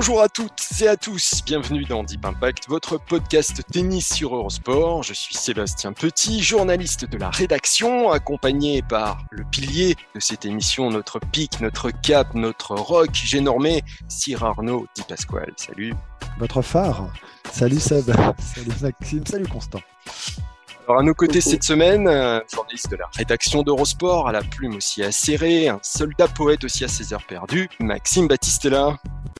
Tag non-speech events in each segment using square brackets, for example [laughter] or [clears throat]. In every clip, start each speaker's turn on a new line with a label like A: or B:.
A: Bonjour à toutes et à tous, bienvenue dans Deep Impact, votre podcast tennis sur Eurosport. Je suis Sébastien Petit, journaliste de la rédaction, accompagné par le pilier de cette émission, notre pic, notre cap, notre rock, j'ai normé Sir Arnaud Di Pasquale. Salut.
B: Votre phare. Salut Seb, salut Maxime, salut Constant.
A: Alors à nos côtés cette semaine, un journaliste de la rédaction d'Eurosport, à la plume aussi acérée, un soldat poète aussi à ses heures perdues, Maxime Battistella.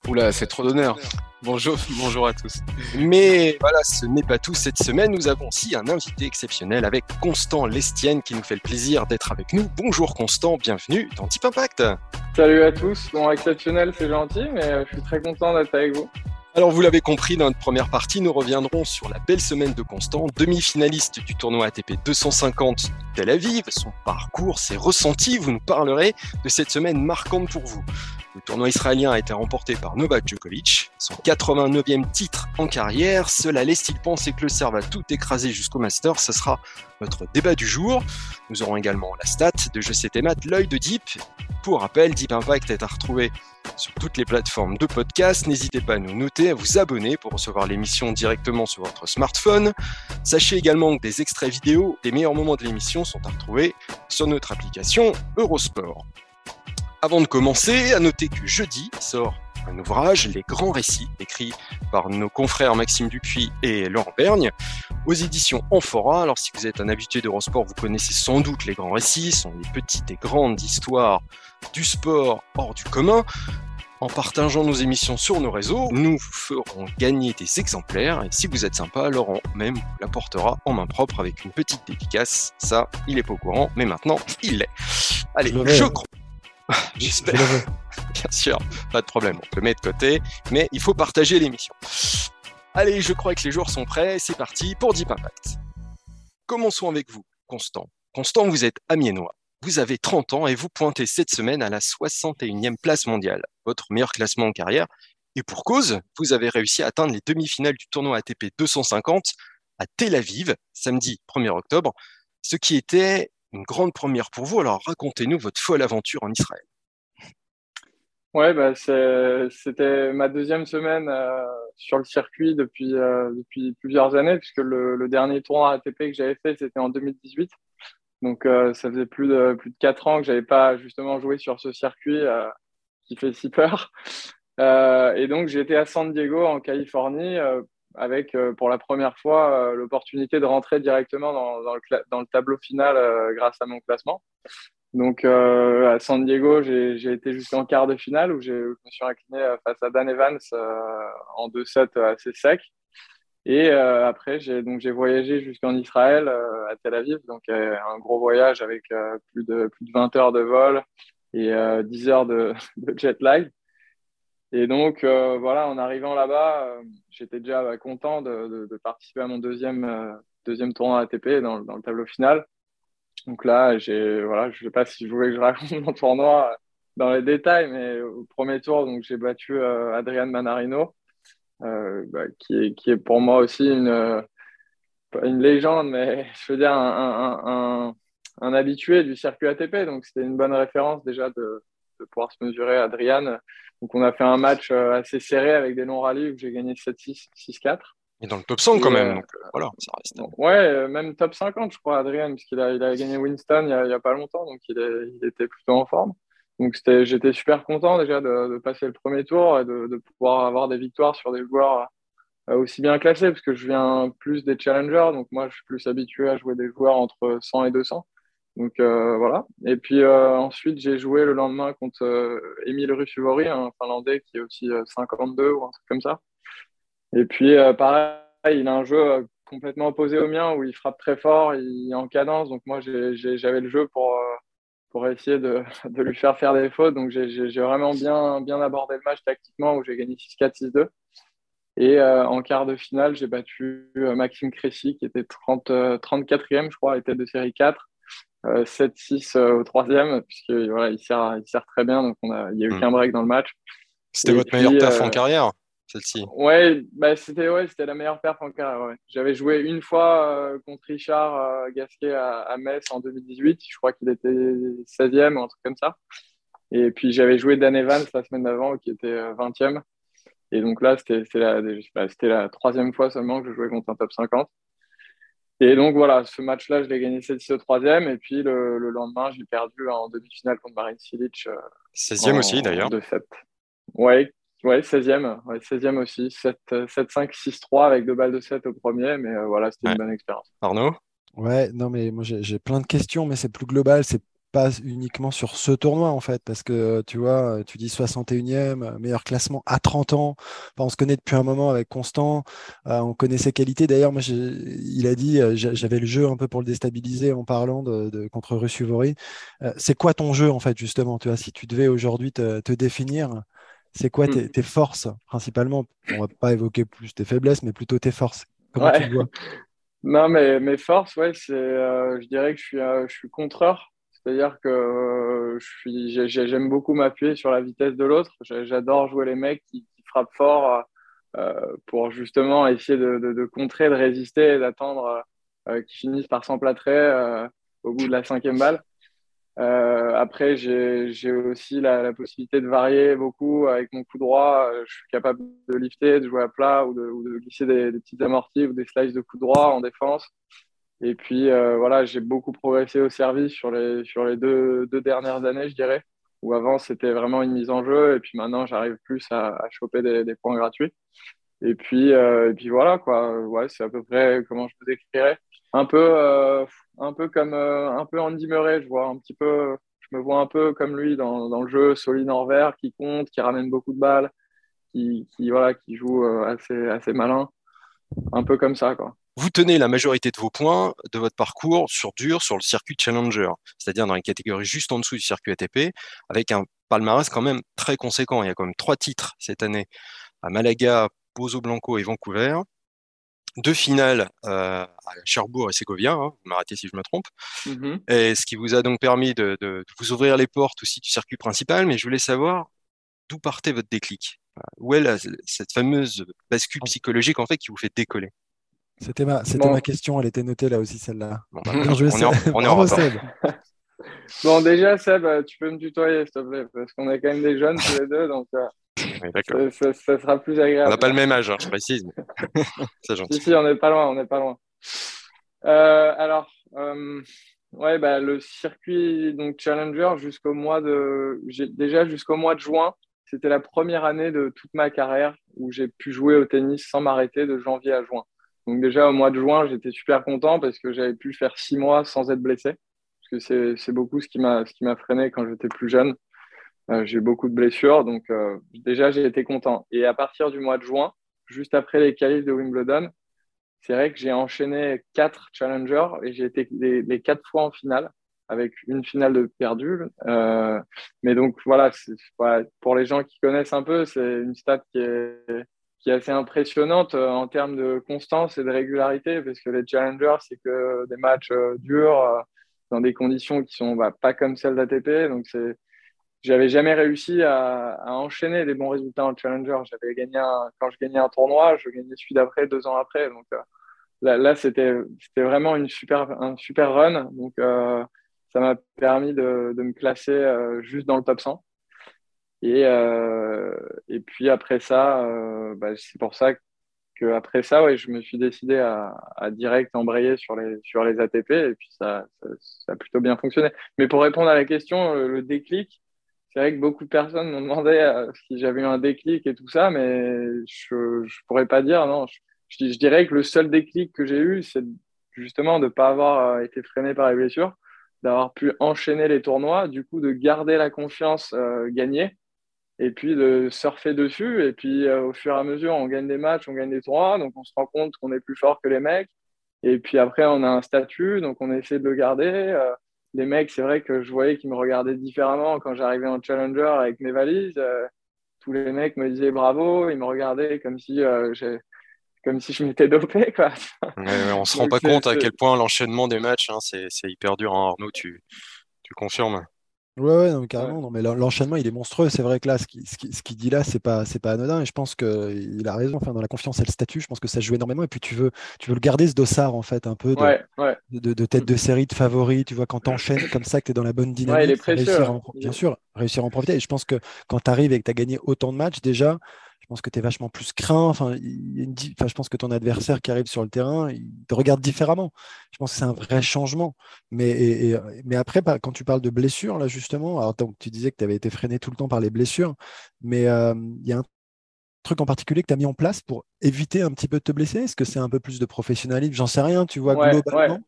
C: Oula, c'est trop d'honneur. Bonjour, [laughs] bonjour à tous.
A: Mais voilà, ce n'est pas tout. Cette semaine, nous avons aussi un invité exceptionnel avec Constant Lestienne qui nous fait le plaisir d'être avec nous. Bonjour Constant, bienvenue dans Deep Impact.
D: Salut à tous. Bon, exceptionnel, c'est gentil, mais euh, je suis très content d'être avec vous.
A: Alors vous l'avez compris, dans notre première partie, nous reviendrons sur la belle semaine de Constant, demi-finaliste du tournoi ATP 250 Tel Aviv, son parcours, ses ressentis, vous nous parlerez de cette semaine marquante pour vous. Le tournoi israélien a été remporté par Novak Djokovic, son 89e titre en carrière. Cela laisse-t-il penser que le Serbe va tout écraser jusqu'au Master Ce sera notre débat du jour. Nous aurons également la stat de Je sais l'œil de Deep. Pour rappel, Deep Impact est à retrouver sur toutes les plateformes de podcast. N'hésitez pas à nous noter, à vous abonner pour recevoir l'émission directement sur votre smartphone. Sachez également que des extraits vidéo des meilleurs moments de l'émission sont à retrouver sur notre application Eurosport. Avant de commencer, à noter que jeudi sort un ouvrage, Les Grands Récits, écrit par nos confrères Maxime Dupuis et Laurent Bergne, aux éditions Amphora. Alors si vous êtes un habitué d'Eurosport, vous connaissez sans doute Les Grands Récits, sont les petites et grandes histoires du sport hors du commun. En partageant nos émissions sur nos réseaux, nous vous ferons gagner des exemplaires et si vous êtes sympa, Laurent même vous l'apportera en main propre avec une petite dédicace. Ça, il est pas au courant, mais maintenant, il l'est. Allez, je crois. [laughs] J'espère. Bien sûr, pas de problème. On peut mettre de côté, mais il faut partager l'émission. Allez, je crois que les joueurs sont prêts. C'est parti pour Deep Impact. Commençons avec vous, Constant. Constant, vous êtes amiénois. Vous avez 30 ans et vous pointez cette semaine à la 61e place mondiale, votre meilleur classement en carrière. Et pour cause, vous avez réussi à atteindre les demi-finales du tournoi ATP 250 à Tel Aviv, samedi 1er octobre, ce qui était une grande première pour vous. Alors racontez-nous votre folle aventure en Israël.
D: Ouais, bah, c'était ma deuxième semaine euh, sur le circuit depuis, euh, depuis plusieurs années, puisque le, dernier tournoi ATP que j'avais fait, c'était en 2018. Donc, euh, ça faisait plus de, plus de 4 ans que j'avais pas justement joué sur ce circuit qui fait si peur. et donc, j'étais à San Diego, en Californie, avec euh, pour la première fois euh, l'opportunité de rentrer directement dans, le, tableau final euh, grâce à mon classement. Donc à San Diego, j'ai été jusqu'en quart de finale où je me suis incliné face à Dan Evans en 2-7 assez sec. Et après, j'ai voyagé jusqu'en Israël, à Tel Aviv, donc un gros voyage avec plus de plus de 20 heures de vol et 10 heures [laughs] de jet lag. Et donc, euh, voilà, en arrivant là-bas, euh, j'étais déjà bah, content de, participer à mon deuxième, euh, deuxième tournoi ATP dans, dans, le tableau final. Donc là, voilà, je ne sais pas si je voulais que je raconte mon tournoi dans les détails, mais au premier tour, j'ai battu Adrian Manarino, bah, qui, est, qui est pour moi aussi une, une légende, mais je veux dire un, un, un, un habitué du circuit ATP. Donc c'était une bonne référence déjà de, de pouvoir se mesurer à Adrian donc on a fait un match euh, assez serré avec des longs rallyes où j'ai gagné 7-6, 6-4.
A: Et dans le top 100 quand même, euh, donc euh, voilà, ça reste.
D: Ouais, même top 50, je crois, Adrien, puisqu'il a, il a gagné Winston il n'y a, pas longtemps, donc il, est, il, était plutôt en forme. Donc j'étais super content déjà de, de, passer le premier tour et de, de, pouvoir avoir des victoires sur des joueurs aussi bien classés, parce que je viens plus des challengers, donc moi je suis plus habitué à jouer des joueurs entre 100 et 200. Donc euh, voilà. Et puis euh, ensuite, j'ai joué le lendemain contre euh, Russuvori, un Finlandais qui est aussi 52 ou un truc comme ça. Et puis pareil, il a un jeu complètement opposé au mien où il frappe très fort, il est en cadence. Donc moi, j'avais le jeu pour, pour essayer de, [laughs] de, lui faire faire des fautes. Donc j'ai vraiment bien, bien abordé le match tactiquement où j'ai gagné 6-4, 6-2. Et euh, en quart de finale, j'ai battu euh, Maxime Crécy qui était 30, 34e, je crois, était de série 4. 7-6 au troisième, puisqu'il voilà, il sert, il sert très bien, donc on a, il n'y a eu hmm. qu'un break dans le match.
A: C'était votre meilleur perf en carrière celle-ci
D: Ouais, bah c'était ouais, la meilleure perf en carrière. Ouais. J'avais joué une fois euh, contre Richard euh, Gasquet à, Metz en 2018. Je crois qu'il était 16e ou un truc comme ça. Et puis j'avais joué Dan Evans la semaine d'avant qui était 20e. Euh, Et donc là, c'était la, bah, la troisième fois seulement que je jouais contre un top 50. Et donc voilà, ce match-là, je l'ai gagné 7-6 au troisième. Et puis le, lendemain, j'ai perdu en demi-finale contre Marin Silic.
A: 16e aussi d'ailleurs.
D: De 7. Ouais, Ouais, 16e, ouais, 16e aussi. 7-5, 6-3 avec deux balles de 7 au premier, mais euh, voilà, c'était une bonne expérience.
A: Arnaud?
B: Ouais, non, mais moi j'ai plein de questions, mais c'est plus global. C'est pas uniquement sur ce tournoi en fait, parce que tu vois, tu dis 61e, meilleur classement à 30 ans. on se connaît depuis un moment avec Constant, euh, on connaît ses qualités. D'ailleurs, moi, il a dit, euh, j'avais le jeu un peu pour le déstabiliser en parlant de, contre Russuvori. c'est quoi ton jeu en fait, justement Tu vois, si tu devais aujourd'hui te, te, définir, c'est quoi hmm. tes, forces principalement? On va pas évoquer plus tes faiblesses, mais plutôt tes forces. Comment tu vois? [laughs]
D: Non, mais mes forces, ouais, c'est, euh, je dirais que je suis, euh, je suis contreur. C'est-à-dire que euh, j'aime beaucoup m'appuyer sur la vitesse de l'autre. J'adore jouer les mecs qui, frappent fort pour justement essayer de, contrer, de résister et d'attendre qu'ils finissent par s'emplâtrer au bout de la cinquième balle. Euh, après, j'ai aussi la, possibilité de varier beaucoup avec mon coup droit. Euh, je suis capable de lifter, de jouer à plat ou de, glisser des, petites amorties ou des slices de coup droit en défense. Et puis, euh, voilà, j'ai beaucoup progressé au service sur les, sur les deux, deux dernières années, je dirais. Où avant, c'était vraiment une mise en jeu. Et puis maintenant, j'arrive plus à, à choper des, points gratuits. Et puis, et puis voilà, quoi. Ouais, c'est à peu près comment je vous décrirais. Un peu un peu comme euh, un peu Andy Murray, je vois un petit peu, je me vois un peu comme lui dans, dans le jeu, solide en vert, qui compte, qui ramène beaucoup de balles, qui, qui voilà, qui joue euh, assez assez malin, un peu comme ça quoi.
A: Vous tenez la majorité de vos points de votre parcours sur dur sur le circuit Challenger, c'est-à-dire dans une catégorie juste en dessous du circuit ATP, avec un palmarès quand même très conséquent. Il y a quand même trois titres cette année à Malaga, Pozo Blanco et Vancouver. Deux finales euh, à Cherbourg et Ségovia, hein, vous m'arrêtez si je me trompe, mmh et ce qui vous a donc permis de, vous ouvrir les portes aussi du circuit principal, mais je voulais savoir d'où partait votre déclic? Où est cette fameuse bascule psychologique en fait qui vous fait décoller?
B: C'était ma, c'était ma question, elle était notée là aussi celle-là.
A: Bon, bah, on, est en, Seb. [laughs]
D: bon déjà Seb, tu peux me tutoyer s'il te plaît, parce qu'on est quand même des jeunes tous les deux, donc euh, ça, sera plus agréable.
A: On n'a pas le même âge, hein, je précise. [laughs]
D: C'est gentil. Si, si, on n'est pas loin, on n'est pas loin. Euh, alors, euh, ouais, bah, le circuit donc Challenger jusqu'au mois de, déjà jusqu'au mois de juin, c'était la première année de toute ma carrière où j'ai pu jouer au tennis sans m'arrêter de janvier à juin. Donc déjà au mois de juin, j'étais super content parce que j'avais pu faire six mois sans être blessé. Parce que c'est beaucoup ce qui m'a freiné quand j'étais plus jeune. Euh, j'ai eu beaucoup de blessures, donc euh, déjà j'ai été content. Et à partir du mois de juin, juste après les qualifs de Wimbledon, c'est vrai que j'ai enchaîné quatre challengers et j'ai été les, quatre fois en finale avec une finale de perdu. Euh, mais donc voilà, pour les gens qui connaissent un peu, c'est une stat qui est, qui est assez impressionnante en termes de constance et de régularité, parce que les challengers, c'est que des matchs durs dans des conditions qui sont bah, pas comme celles d'ATP. Donc c'est j'avais jamais réussi à, enchaîner des bons résultats en challenger. J'avais gagné quand je gagnais un tournoi, je gagnais celui d'après deux ans après. Donc euh, là, c'était c'était vraiment une super un super run. Donc euh, ça m'a permis de, de, me classer euh, juste dans le top 100. Et euh, et puis après ça, euh, bah, c'est pour ça que après ça, ouais, je me suis décidé à, à, direct embrayer sur les sur les ATP et puis ça, ça, ça a plutôt bien fonctionné. Mais pour répondre à la question, le déclic c'est vrai que beaucoup de personnes m'ont demandé euh, si j'avais eu un déclic et tout ça, mais je ne pourrais pas dire. Non, je, je, dirais que le seul déclic que j'ai eu, c'est justement de ne pas avoir euh, été freiné par les blessures, d'avoir pu enchaîner les tournois, du coup de garder la confiance euh, gagnée et puis de surfer dessus. Et puis au fur et à mesure, on gagne des matchs, on gagne des tournois, donc on se rend compte qu'on est plus fort que les mecs. Et puis après, on a un statut, donc on essaie de le garder. les mecs, c'est vrai que je voyais qu'ils me regardaient différemment quand j'arrivais en challenger avec mes valises. Euh, tous les mecs me disaient bravo, ils me regardaient comme si euh, comme si je m'étais dopé. [laughs] Quoi.
A: on se rend pas compte à quel point l'enchaînement des matchs, hein, c'est hyper dur. Hein, Arnaud, tu, tu confirmes?
B: Ouais, ouais, non, carrément. Non, mais l'enchaînement, il est monstrueux. C'est vrai que là, ce qu'il ce dit là, c'est pas, c'est pas anodin. Et je pense qu'il a raison. Enfin, dans la confiance et le statut, je pense que ça joue énormément. Et puis, tu veux, tu veux le garder, ce dossard, en fait, un peu de, de, tête de série, de favori. Tu vois, quand tu enchaînes comme ça, que tu es dans la bonne dynamique,
D: réussir
B: bien sûr, réussir à en profiter. Et je pense que quand tu arrives et que tu as gagné autant de matchs, déjà, pense que tu es vachement plus craint. Enfin, je pense que ton adversaire qui arrive sur le terrain, il te regarde différemment. Je pense que c'est un vrai changement. Mais, mais après, quand tu parles de blessures, là, justement, alors tu disais que tu avais été freiné tout le temps par les blessures, mais euh, il y a un truc en particulier que tu as mis en place pour éviter un petit peu de te blesser? Est-ce que c'est un peu plus de professionnalisme? J'en sais rien, tu vois, globalement.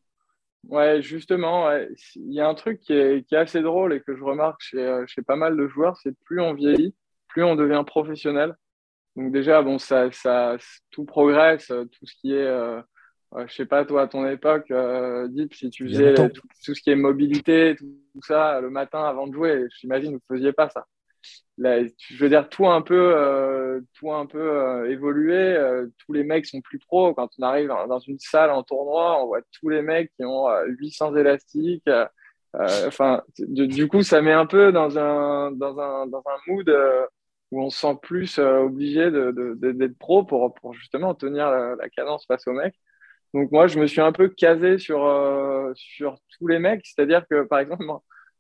D: Ouais. justement, il y a un truc qui est, assez drôle et que je remarque chez, euh, chez pas mal de joueurs, c'est plus on vieillit, plus on devient professionnel. Donc déjà, bon, ça, ça, tout progresse, euh, tout ce qui est, euh, euh, je sais pas toi à ton époque, euh, Deep, si tu faisais tout, ce qui est mobilité, tout, ça le matin avant de jouer, j'imagine vous ne faisiez pas ça. Là, je veux dire tout un peu, euh, tout un peu évolué. tous les mecs sont plus pros. Quand on arrive dans une salle en tournoi, on voit tous les mecs qui ont 800 élastiques. Enfin, du coup, ça met un peu dans un dans un dans un mood où on se sent plus euh, obligé d'être pro pour, justement tenir la, cadence face aux mecs. Donc moi, je me suis un peu casé sur, euh, sur tous les mecs, c'est-à-dire que par exemple,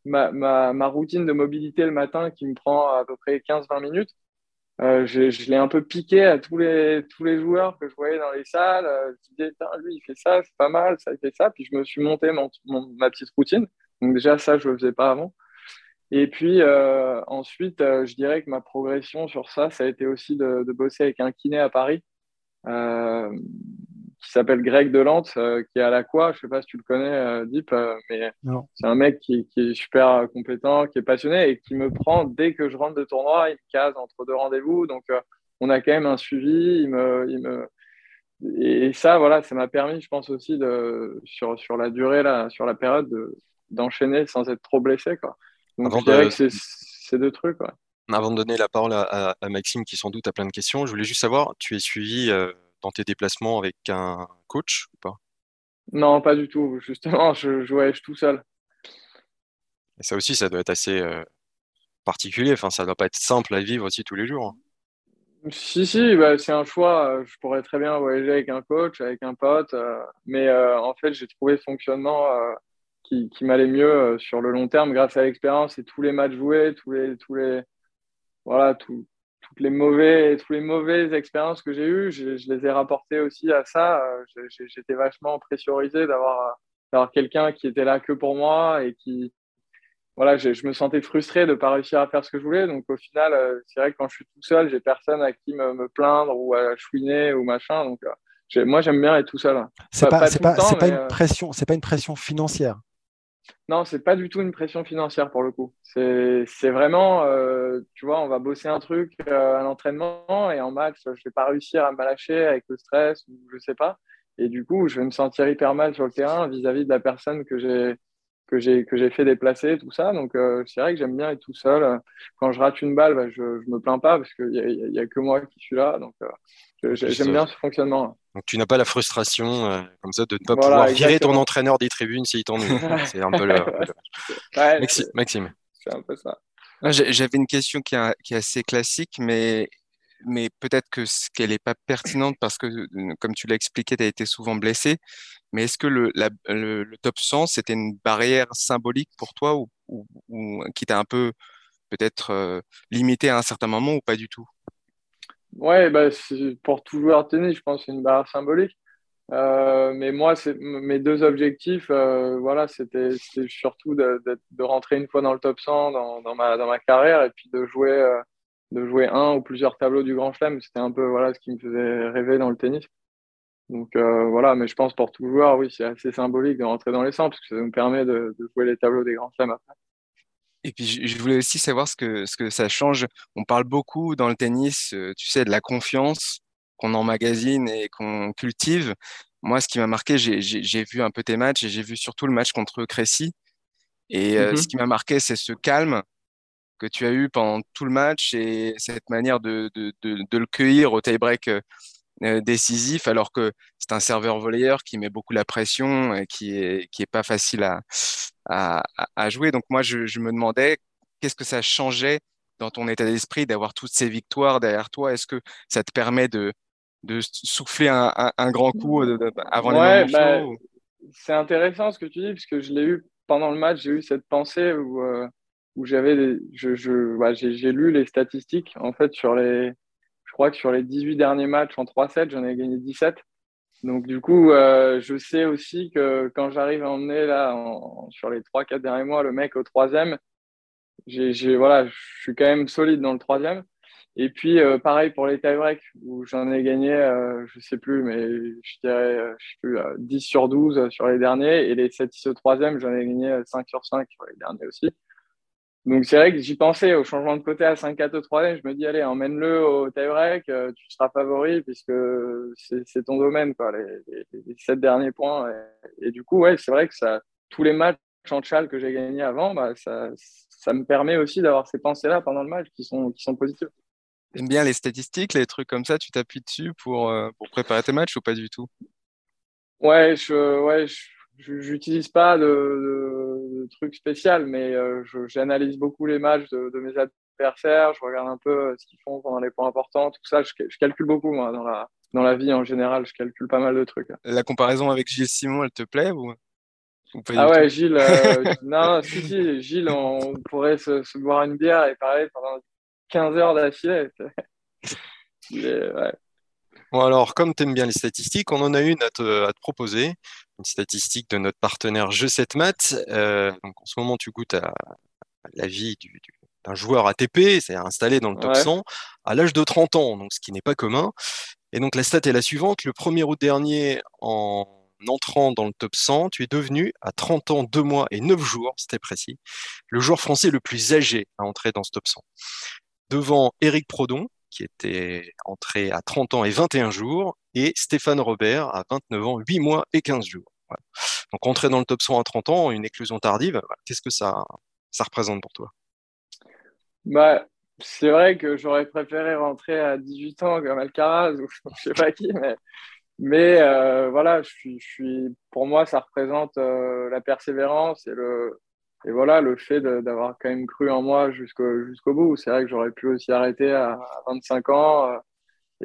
D: ma, routine de mobilité le matin qui me prend à peu près 15-20 minutes, euh, je, l'ai un peu piqué à tous les, tous les joueurs que je voyais dans les salles. je disais, lui, il fait ça, c'est pas mal, ça, il fait ça. Puis je me suis monté mon, ma petite routine. Donc déjà, ça, je ne le faisais pas avant. Et puis euh, ensuite, euh, je dirais que ma progression sur ça, ça a été aussi de, bosser avec un kiné à Paris euh, qui s'appelle Greg Delante, qui est à la quoi. Je sais pas si tu le connais, Deep, mais c'est un mec qui, est super compétent, qui est passionné et qui me prend dès que je rentre de tournoi. Il me case entre deux rendez-vous, donc on a quand même un suivi. Il me, il me... Et ça, voilà, ça m'a permis, je pense aussi, de, sur, sur la durée, là, sur la période, d'enchaîner sans être trop blessé. Quoi. Donc, je dirais que c'est deux trucs.
A: Avant de donner la parole à, Maxime, qui sans doute a plein de questions, je voulais juste savoir, tu es suivi euh, dans tes déplacements avec un coach ou pas?
D: Non, pas du tout. Justement, je, je voyage tout seul.
A: Et ça aussi, ça doit être assez euh, particulier. Enfin, ça doit pas être simple à vivre aussi tous les jours.
D: Si, si, bah, c'est un choix. Je pourrais très bien voyager avec un coach, avec un pote. Euh, mais en fait, j'ai trouvé ce fonctionnement qui, m'allait mieux euh, sur le long terme grâce à l'expérience et tous les matchs joués, tous les, tous les, voilà, toutes les mauvais, tous les mauvaises expériences que j'ai eues, je, les ai rapportées aussi à ça. Euh, j'étais vachement pressurisé d'avoir, d'avoir quelqu'un qui était là que pour moi et qui, voilà, je, me sentais frustré de ne pas réussir à faire ce que je voulais. Donc au final, euh, c'est vrai que quand je suis tout seul, j'ai personne à qui me, me, plaindre ou à chouiner ou machin. Donc moi, j'aime bien être tout seul.
B: C'est pas, pas, pas, pas, une pression, c'est pas une pression financière.
D: Non, c'est pas du tout une pression financière pour le coup. C'est vraiment, euh, tu vois, on va bosser un truc euh, à l'entraînement et en match, je vais pas réussir à me lâcher avec le stress ou je sais pas. Et du coup, je vais me sentir hyper mal sur le terrain vis-à-vis de la personne que j'ai que j'ai que j'ai fait déplacer, tout ça. Donc euh, c'est vrai que j'aime bien être tout seul. Quand je rate une balle, bah, je je me plains pas parce qu'il y a, y a, que moi qui suis là. Donc j'aime bien ce fonctionnement.
A: Donc tu n'as pas la frustration euh, comme ça de ne pas pouvoir virer ton entraîneur des tribunes s'il t'ennuie. [laughs] c'est un peu le. [laughs] Maxime.
D: C'est un peu ça.
C: J'avais une question qui est, qui est, assez classique, mais, mais peut-être que qu'elle n'est pas pertinente parce que, comme tu l'as expliqué, tu as été souvent blessé. Mais est-ce que le, top 100, c'était une barrière symbolique pour toi ou, qui t'a un peu peut-être euh, limité à un certain moment ou pas du tout?
D: Ouais, bah, pour tout joueur de tennis, je pense que c'est une barre symbolique. Euh, mais moi, mes deux objectifs, euh, voilà, c'était surtout de, rentrer une fois dans le top 100 dans, ma, carrière et puis de jouer, euh, de jouer un ou plusieurs tableaux du Grand Chelem. C'était un peu voilà, ce qui me faisait rêver dans le tennis. Donc euh, voilà, mais je pense pour tout joueur, oui, c'est assez symbolique de rentrer dans les 100 parce que ça nous permet de, de jouer les tableaux des Grands Chelems après.
C: Et puis, je voulais aussi savoir ce que, ce que ça change. On parle beaucoup dans le tennis, euh, tu sais, de la confiance qu'on emmagasine et qu'on cultive. Moi, ce qui m'a marqué, j'ai vu un peu tes matchs et j'ai vu surtout le match contre Crécy. Et euh,
D: Mhm.
C: ce qui m'a marqué, c'est ce calme que tu as eu pendant tout le match et cette manière de, de, de, de le cueillir au tie-break euh, euh, décisif, alors que c'est un serveur volleyeur qui met beaucoup la pression et qui est, qui est pas facile à, à, jouer. Donc moi, je, je me demandais qu'est-ce que ça changeait dans ton état d'esprit d'avoir toutes ces victoires derrière toi? Est-ce que ça te permet de, de souffler un, un, un grand coup de- avant les
D: Ouais, bah, c'est intéressant ce que tu dis, parce que je l'ai eu pendant le match, j'ai eu cette pensée où, euh, où j'avais je, je, bah, j'ai, j'ai lu les statistiques. En fait, sur les, je crois que sur les 18 derniers matchs en 3-7, j'en ai gagné 17. Donc, du coup, euh, je sais aussi que quand j'arrive à emmener là, en- sur les 3-4 derniers mois, le mec au troisième, j'ai, j'ai, voilà, je suis quand même solide dans le troisième. Et puis, euh, pareil pour les tie-breaks, où j'en ai gagné, euh, je sais plus, mais je dirais, euh, je sais plus, euh, 10 sur 12 sur les derniers. Et les 7-6 au troisième, j'en ai gagné euh, 5 sur 5 sur les derniers aussi. Donc, c'est vrai que j'y pensais au changement de côté à 5-4 au troisième. Je me dis, allez, emmène-le au tie-break, euh, tu seras favori, puisque c'est ton domaine, quoi, les, les, les 7 derniers points. Et, et du coup, ouais, c'est vrai que ça, tous les matchs en chal que j'ai gagnés avant, bah, ça, ça me permet aussi d'avoir ces pensées-là pendant le match qui sont, qui sont positives.
C: T'aimes bien les statistiques, les trucs comme ça, tu t'appuies dessus pour, euh, pour préparer tes matchs ou pas du tout?
D: Ouais, je, ouais, j'utilise pas de, de, de trucs spéciaux, mais euh, j'analyse beaucoup les matchs de, de mes adversaires. Je regarde un peu euh, ce qu'ils font pendant les points importants, tout ça. Je, je calcule beaucoup moi dans la dans la vie en général. Je calcule pas mal de trucs.
C: La comparaison avec Gilles Simon, elle te plaît ou,
D: Ah ouais? Gilles. euh, [laughs] non, si si, Gilles, on, pourrait se, se boire une bière et parler pendant 15 heures d'affilée. [laughs] Ouais.
A: Bon alors, comme tu aimes bien les statistiques, on en a une à te, à te proposer, une statistique de notre partenaire Jeu 7 Maths. Euh, donc en ce moment, tu goûtes à, à la vie du- du- d'un joueur ATP, c'est installé dans le top
D: Ouais.
A: 100 à l'âge de 30 ans, donc ce qui n'est pas commun. Et donc la stat est la suivante, le 1er août dernier, en entrant dans le top 100, tu es devenu à 30 ans, 2 mois et 9 jours, c'était précis, le joueur français le plus âgé à entrer dans ce top 100. Devant Éric Prodon, qui était entré à 30 ans et 21 jours, et Stéphane Robert à 29 ans, 8 mois et 15 jours. Voilà. Donc entrer dans le top 100 à 30 ans, une éclusion tardive, qu'est-ce que ça, ça représente pour toi?
D: Bah, c'est vrai que j'aurais préféré rentrer à 18 ans comme Alcaraz ou [laughs] je sais pas qui, mais, mais euh, voilà, je suis, je suis, pour moi, ça représente euh, la persévérance et le, et voilà, le fait d'avoir quand même cru en moi jusqu'au jusqu'au bout. C'est vrai que j'aurais pu aussi arrêter à, à 25 ans euh,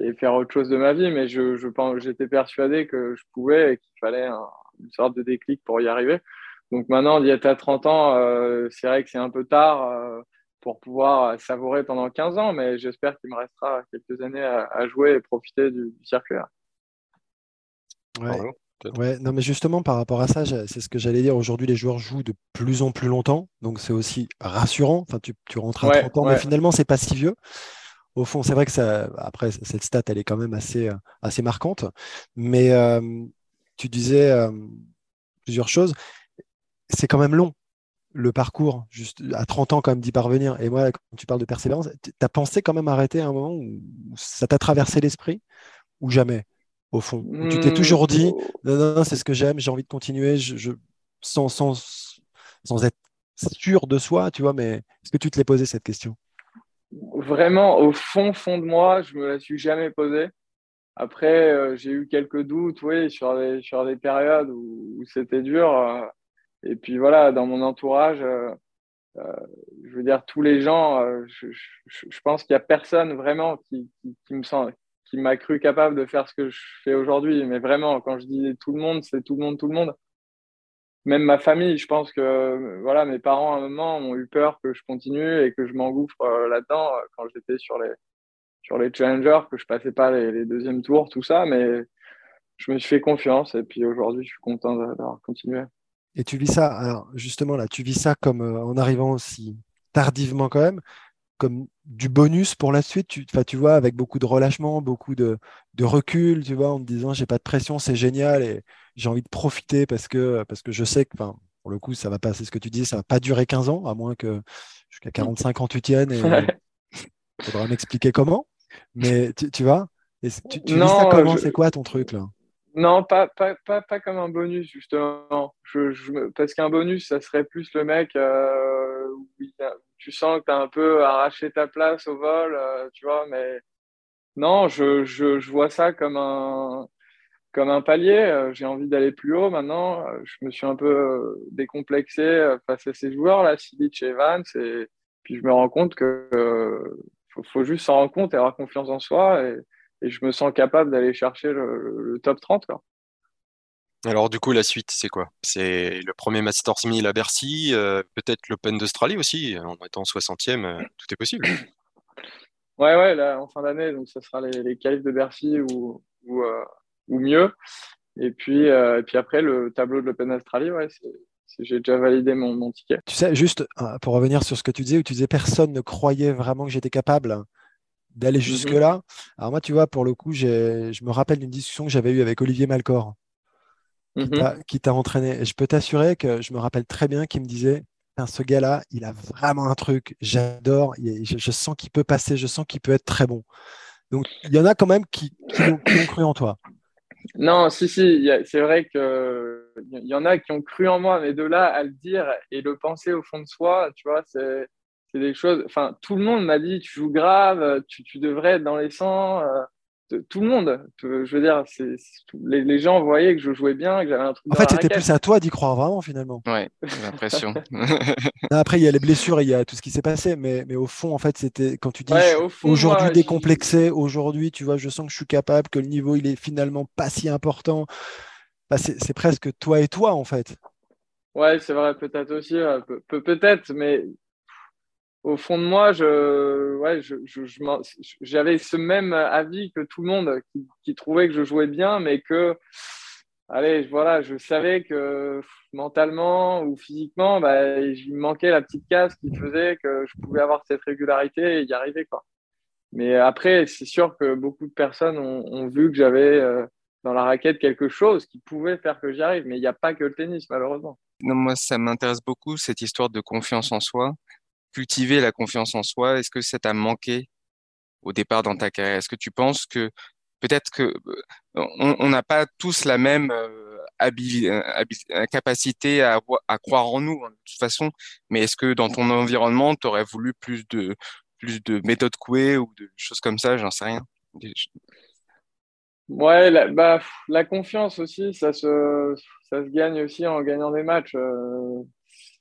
D: et faire autre chose de ma vie, mais je, je pense, j'étais persuadé que je pouvais et qu'il fallait un- une sorte de déclic pour y arriver. Donc maintenant, d'y être à 30 ans, euh, c'est vrai que c'est un peu tard. euh, pour pouvoir savourer pendant 15 ans, mais j'espère qu'il me restera quelques années à, à jouer et profiter du, du circuit.
B: Ouais. Ouais, non, mais justement, par rapport à ça, c'est ce que j'allais dire. Aujourd'hui, les joueurs jouent de plus en plus longtemps, donc c'est aussi rassurant. Enfin, tu, tu rentres à
D: Ouais,
B: 30 ans, mais finalement, c'est pas si vieux. Au fond, c'est vrai que ça, après, cette stat, elle est quand même assez, euh, assez marquante. Mais euh, tu disais euh, plusieurs choses. C'est quand même long, le parcours, juste à 30 ans, quand même, d'y parvenir. Et moi, quand tu parles de persévérance, tu as pensé quand même arrêter à un moment où ça t'a traversé l'esprit ou jamais, au fond tu t'es
D: Hmm,
B: toujours dit, non, non, non, c'est ce que j'aime, j'ai envie de continuer, je, je- sans, sans, sans être sûr de soi, tu vois, mais est-ce que tu te l'es posé cette question?
D: Vraiment, au fond, fond de moi, je me la suis jamais posée. Après, euh, j'ai eu quelques doutes, oui, sur des, sur des périodes où, où c'était dur. euh, et puis voilà, dans mon entourage, euh, je veux dire, tous les gens, je, je, je pense qu'il y a personne vraiment qui, qui, qui me sent, qui m'a cru capable de faire ce que je fais aujourd'hui. Mais vraiment, quand je dis tout le monde, c'est tout le monde, tout le monde. Même ma famille, je pense que euh, voilà, mes parents à un moment ont eu peur que je continue et que je m'engouffre euh, là-dedans euh, quand j'étais sur les sur les challengers, que je passais pas les, les deuxièmes tours, tout ça, mais je me suis fait confiance et puis aujourd'hui, je suis content d'avoir continué.
B: Et tu vis ça, justement là, tu vis ça comme en arrivant aussi tardivement quand même, comme du bonus pour la suite, tu, tu vois, avec beaucoup de relâchement, beaucoup de, de recul, tu vois, en te disant j'ai pas de pression, c'est génial et j'ai envie de profiter parce que, parce que je sais que, pour le coup, ça va pas, c'est ce que tu dis, ça va pas durer 15 ans, à moins que jusqu'à 45 ans tu tiennes et il [laughs] faudra m'expliquer comment. Mais tu, tu vois, et tu, tu vis ça
D: Non,
B: comment,
D: je-
B: c'est quoi ton truc là?
D: Non, pas, pas, pas, pas, comme un bonus, justement. Je, je, parce qu'un bonus, ça serait plus le mec euh, où tu sens que tu as un peu arraché ta place au vol, euh, tu vois, mais non, je, je, vois ça comme un, comme un palier. Euh, j'ai envie d'aller plus haut maintenant. Euh, je me suis un peu décomplexé face à ces joueurs, là, Silic et Evans, et puis je me rends compte que faut, juste s'en rendre compte et avoir confiance en soi, et, et je me sens capable d'aller chercher le, le, top 30. Quoi.
A: Alors du coup, la suite, c'est quoi? C'est le premier Masters 1000 à Bercy, euh, peut-être l'Open d'Australie aussi, en étant 60e, euh, [clears throat] tout est possible.
D: Ouais, ouais, là, en fin d'année, donc ça sera les, les qualifs de Bercy ou, ou, euh, ou mieux. Et puis, euh, et puis après, le tableau de l'Open d'Australie, ouais, j'ai déjà validé mon, mon, ticket.
B: Tu sais, juste pour revenir sur ce que tu disais, où tu disais personne ne croyait vraiment que j'étais capable d'aller jusque-là. Alors moi, tu vois, pour le coup, je me rappelle d'une discussion que j'avais eue avec Olivier Malcor qui t'a entraîné. Et je peux t'assurer que je me rappelle très bien qu'il me disait ce gars-là, il a vraiment un truc, j'adore, je, je, sens qu'il peut passer, je sens qu'il peut être très bon. Donc, il y en a quand même qui, qui, ont, qui ont, cru en toi.
D: Non, si, si, c'est vrai qu'il y en a qui ont cru en moi, mais de là à le dire et le penser au fond de soi, tu vois, c'est des choses. Enfin, tout le monde m'a dit tu joues grave, tu, tu devrais être dans les 100. Euh, tout le monde. Je veux dire, c'est, les, les, gens voyaient que je jouais bien, que j'avais un truc.
B: En fait, c'était plus à toi d'y croire vraiment, finalement.
C: Ouais, j'ai l'impression. [laughs] [laughs]
B: Après, il y a les blessures, il y a tout ce qui s'est passé, mais, mais au fond, en fait, c'était quand tu dis ouais, aujourd'hui décomplexé, aujourd'hui, tu vois, je sens que je suis capable, que le niveau, il est finalement pas si important. Bah, c'est, c'est presque toi et toi, en fait.
D: Ouais, c'est vrai, peut-être aussi, peut, peut-être, mais au fond de moi, je, j'avais ce même avis que tout le monde qui, trouvait que je jouais bien, mais que, allez, voilà, je savais que mentalement ou physiquement, bah, il manquait la petite case qui faisait que je pouvais avoir cette régularité et y arriver, quoi. Mais après, c'est sûr que beaucoup de personnes ont, ont vu que j'avais euh, dans la raquette quelque chose qui pouvait faire que j'y arrive, mais il n'y a pas que le tennis, malheureusement.
C: Non, moi, ça m'intéresse beaucoup, cette histoire de confiance en soi cultiver la confiance en soi? Est-ce que ça t'a manqué au départ dans ta carrière? Est-ce que tu penses que peut-être que euh, on n'a pas tous la même euh, euh, capacité à, croire en nous hein, de toute façon, mais est-ce que dans ton environnement, tu aurais voulu plus de plus de méthodes couées ou de choses comme ça? J'en sais rien.
D: Ouais, la, bah, la confiance aussi, ça se, ça se gagne aussi en gagnant des matchs.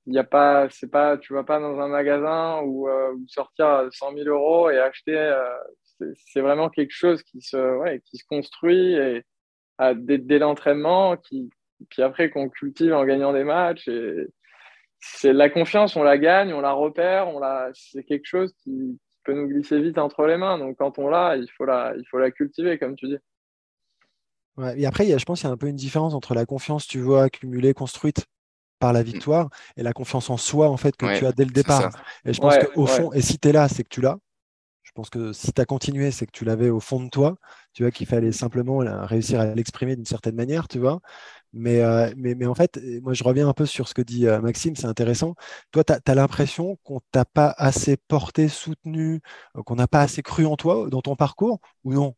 D: Il y a pas, c'est pas, tu vas pas dans un magasin ou, euh, sortir 100 000 euros et acheter. Euh, c'est vraiment quelque chose qui se, ouais, qui se construit et à, dès, dès l'entraînement, qui, puis après qu'on cultive en gagnant des matchs. Et c'est la confiance, on la gagne, on la repère, on la, c'est quelque chose qui, peut nous glisser vite entre les mains. Donc quand on l'a, il faut la, il faut la cultiver, comme tu dis.
B: Ouais, et après, il y a, je pense qu'il y a un peu une différence entre la confiance, tu vois, accumulée, construite par la mmh. victoire et la confiance en soi en fait que ouais, tu as dès le départ. Et je pense ouais, qu'au fond, et si tu es là, c'est que tu l'as. Je pense que si tu as continué, c'est que tu l'avais au fond de toi. Tu vois qu'il fallait simplement réussir à l'exprimer d'une certaine manière, tu vois. Mais, euh, mais, mais, en fait, moi, je reviens un peu sur ce que dit euh, Maxime, c'est intéressant. Toi, tu as, as l'impression qu'on t'a pas assez porté, soutenu, euh, qu'on n'a pas assez cru en toi dans ton parcours, ou non?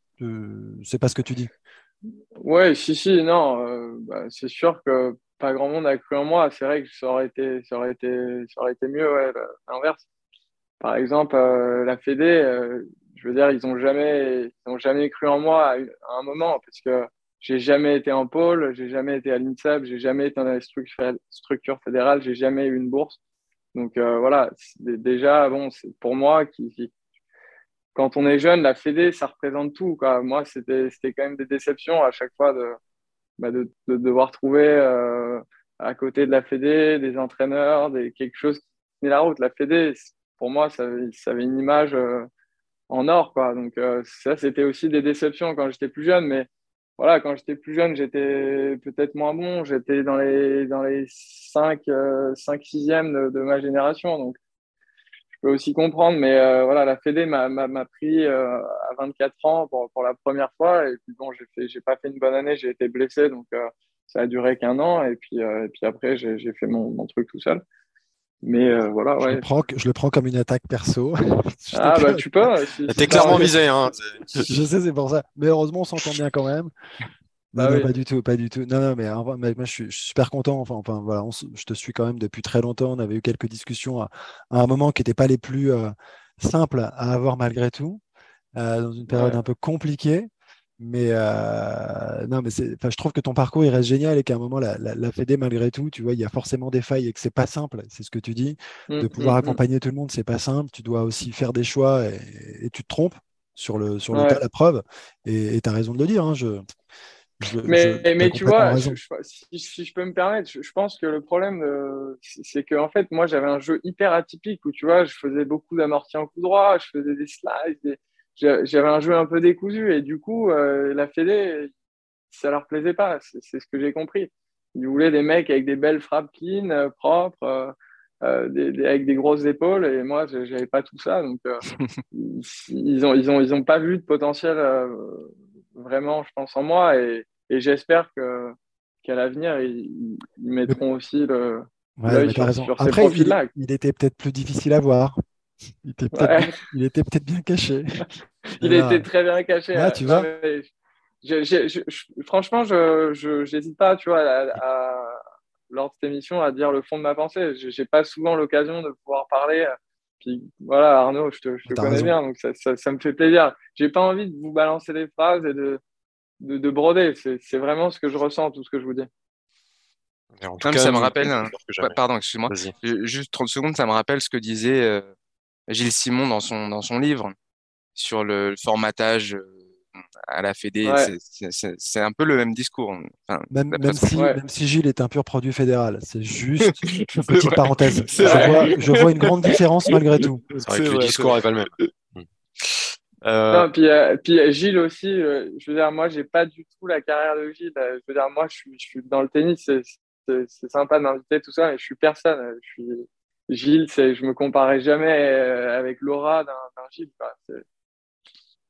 B: C'est pas ce que tu dis
D: Ouais, si, si, non. Euh, bah, c'est sûr que pas grand monde a cru en moi. C'est vrai que ça aurait été, ça aurait été, ça aurait été mieux, ouais, l'inverse. Par exemple, euh, la Fédé, euh, je veux dire, ils ont jamais, jamais cru en moi à, un moment parce que j'ai jamais été en pôle, j'ai jamais été à l'INSEP, j'ai jamais été dans les structures, fédérales, j'ai jamais eu une bourse. Donc euh, voilà, déjà, bon, pour moi qui, quand on est jeune, la Fédé, ça représente tout. Quoi. Moi, c'était quand même des déceptions à chaque fois bah, de, de, devoir trouver euh, à côté de la Fédé des entraîneurs, des, quelque chose qui tenait la route. La Fédé, pour moi, ça, avait une image euh, en or. Quoi. Donc, euh, ça, c'était aussi des déceptions quand j'étais plus jeune. Mais voilà, quand j'étais plus jeune, j'étais peut-être moins bon. J'étais dans les, dans les 5, 5 6e de, de ma génération. Donc, peux aussi comprendre, mais euh, voilà, la Fédé m'a pris euh, à 24 ans pour, pour, la première fois. Et puis bon, j'ai pas fait une bonne année, j'ai été blessé, donc euh, ça a duré qu'un an. Et puis, euh, et puis après, j'ai fait mon, mon, truc tout seul. Mais euh, voilà,
B: je,
D: ouais.
B: le prends, je le prends comme une attaque perso. [laughs]
D: ah bah tu peux.
A: Si, T'es clairement visé. Hein.
B: Je sais, c'est pour ça. Mais heureusement, on s'entend bien quand même.
D: Bah
B: non,
D: oui.
B: pas du tout, pas du tout. Non, non, mais, moi, je suis, je suis super content. Enfin, enfin voilà, on je te suis quand même depuis très longtemps. On avait eu quelques discussions à, à un moment qui n'étaient pas les plus euh, simples à avoir malgré tout, euh, dans une période
D: Ouais.
B: un peu compliquée. Mais euh, non, mais je trouve que ton parcours il reste génial et qu'à un moment la, la, la Fédé malgré tout, tu vois, il y a forcément des failles et que c'est pas simple. C'est ce que tu dis,
D: Mm,
B: de pouvoir
D: mm, mm.
B: accompagner tout le monde, c'est pas simple. Tu dois aussi faire des choix et, et tu te trompes sur le sur le
D: Ouais.
B: tas, la preuve. Et tu as raison de le dire. hein, je, je,
D: Mais,
B: je-
D: mais tu vois, je- si, si je peux me permettre, je, pense que le problème, euh, c'est que en fait, moi, j'avais un jeu hyper atypique où tu vois, je faisais beaucoup d'amortis en coup droit, je faisais des slides, des- j'a- j'avais un jeu un peu décousu et du coup, euh, la Fédé, ça leur plaisait pas. C'est ce que j'ai compris. Ils voulaient des mecs avec des belles frappes clean, euh, propres, euh, des- des- avec des grosses épaules et moi, j'avais pas tout ça. Donc, euh, [laughs] ils, ils ont, ils ont, ils ont pas vu de potentiel euh, vraiment, je pense, en moi et, et j'espère que qu'à l'avenir, ils, ils mettront aussi le,
B: Ouais,
D: sur,
B: raison.
D: sur ces
B: Après, il,
D: profils-là.
B: il était peut-être plus difficile à voir. Il était peut-être
D: Ouais.
B: bien, il était peut-être bien caché. [laughs]
D: Il était très bien caché. Euh,
B: tu vois.
D: mais je- je- je- je- franchement, je j'hésite pas, tu vois, à, à- lors de cette émission, à dire le fond de ma pensée. Je- J'ai pas souvent l'occasion de pouvoir parler. Puis voilà, Arnaud, je te, je te connais
B: raison.
D: bien, donc ça, ça, ça me fait plaisir. J'ai pas envie de vous balancer des phrases et de, de, de broder. C'est c'est vraiment ce que je ressens, tout ce que je vous dis.
A: Et en tout
C: Non, mais
A: cas,
C: ça me rappelle un-. Pardon, excuse-moi. Juste 30 secondes, ça me rappelle ce que disait euh, Gilles Simon dans son, dans son livre sur le, le formatage euh, à la Fédé.
D: Ouais.
C: C'est- un peu le même discours. Enfin,
B: Même, si,
D: Ouais.
B: même si Gilles est un pur produit fédéral, c'est juste [laughs] une petite
C: vrai.
B: parenthèse. Je vois, je vois une grande différence [laughs] malgré tout.
A: C'est vrai
C: C'est
A: que le
C: vrai,
A: discours n'est pas le même. Euh,
D: Non, puis, euh, puis euh, Gilles aussi, euh, je veux dire, moi, j'ai pas du tout la carrière de Gilles. Euh, Je veux dire, moi, je suis, je suis dans le tennis, c'est, sympa d'inviter tout ça, mais je suis personne. Je suis Gilles, je me comparais jamais euh, avec l'aura d'un, d'un Gilles. quoi.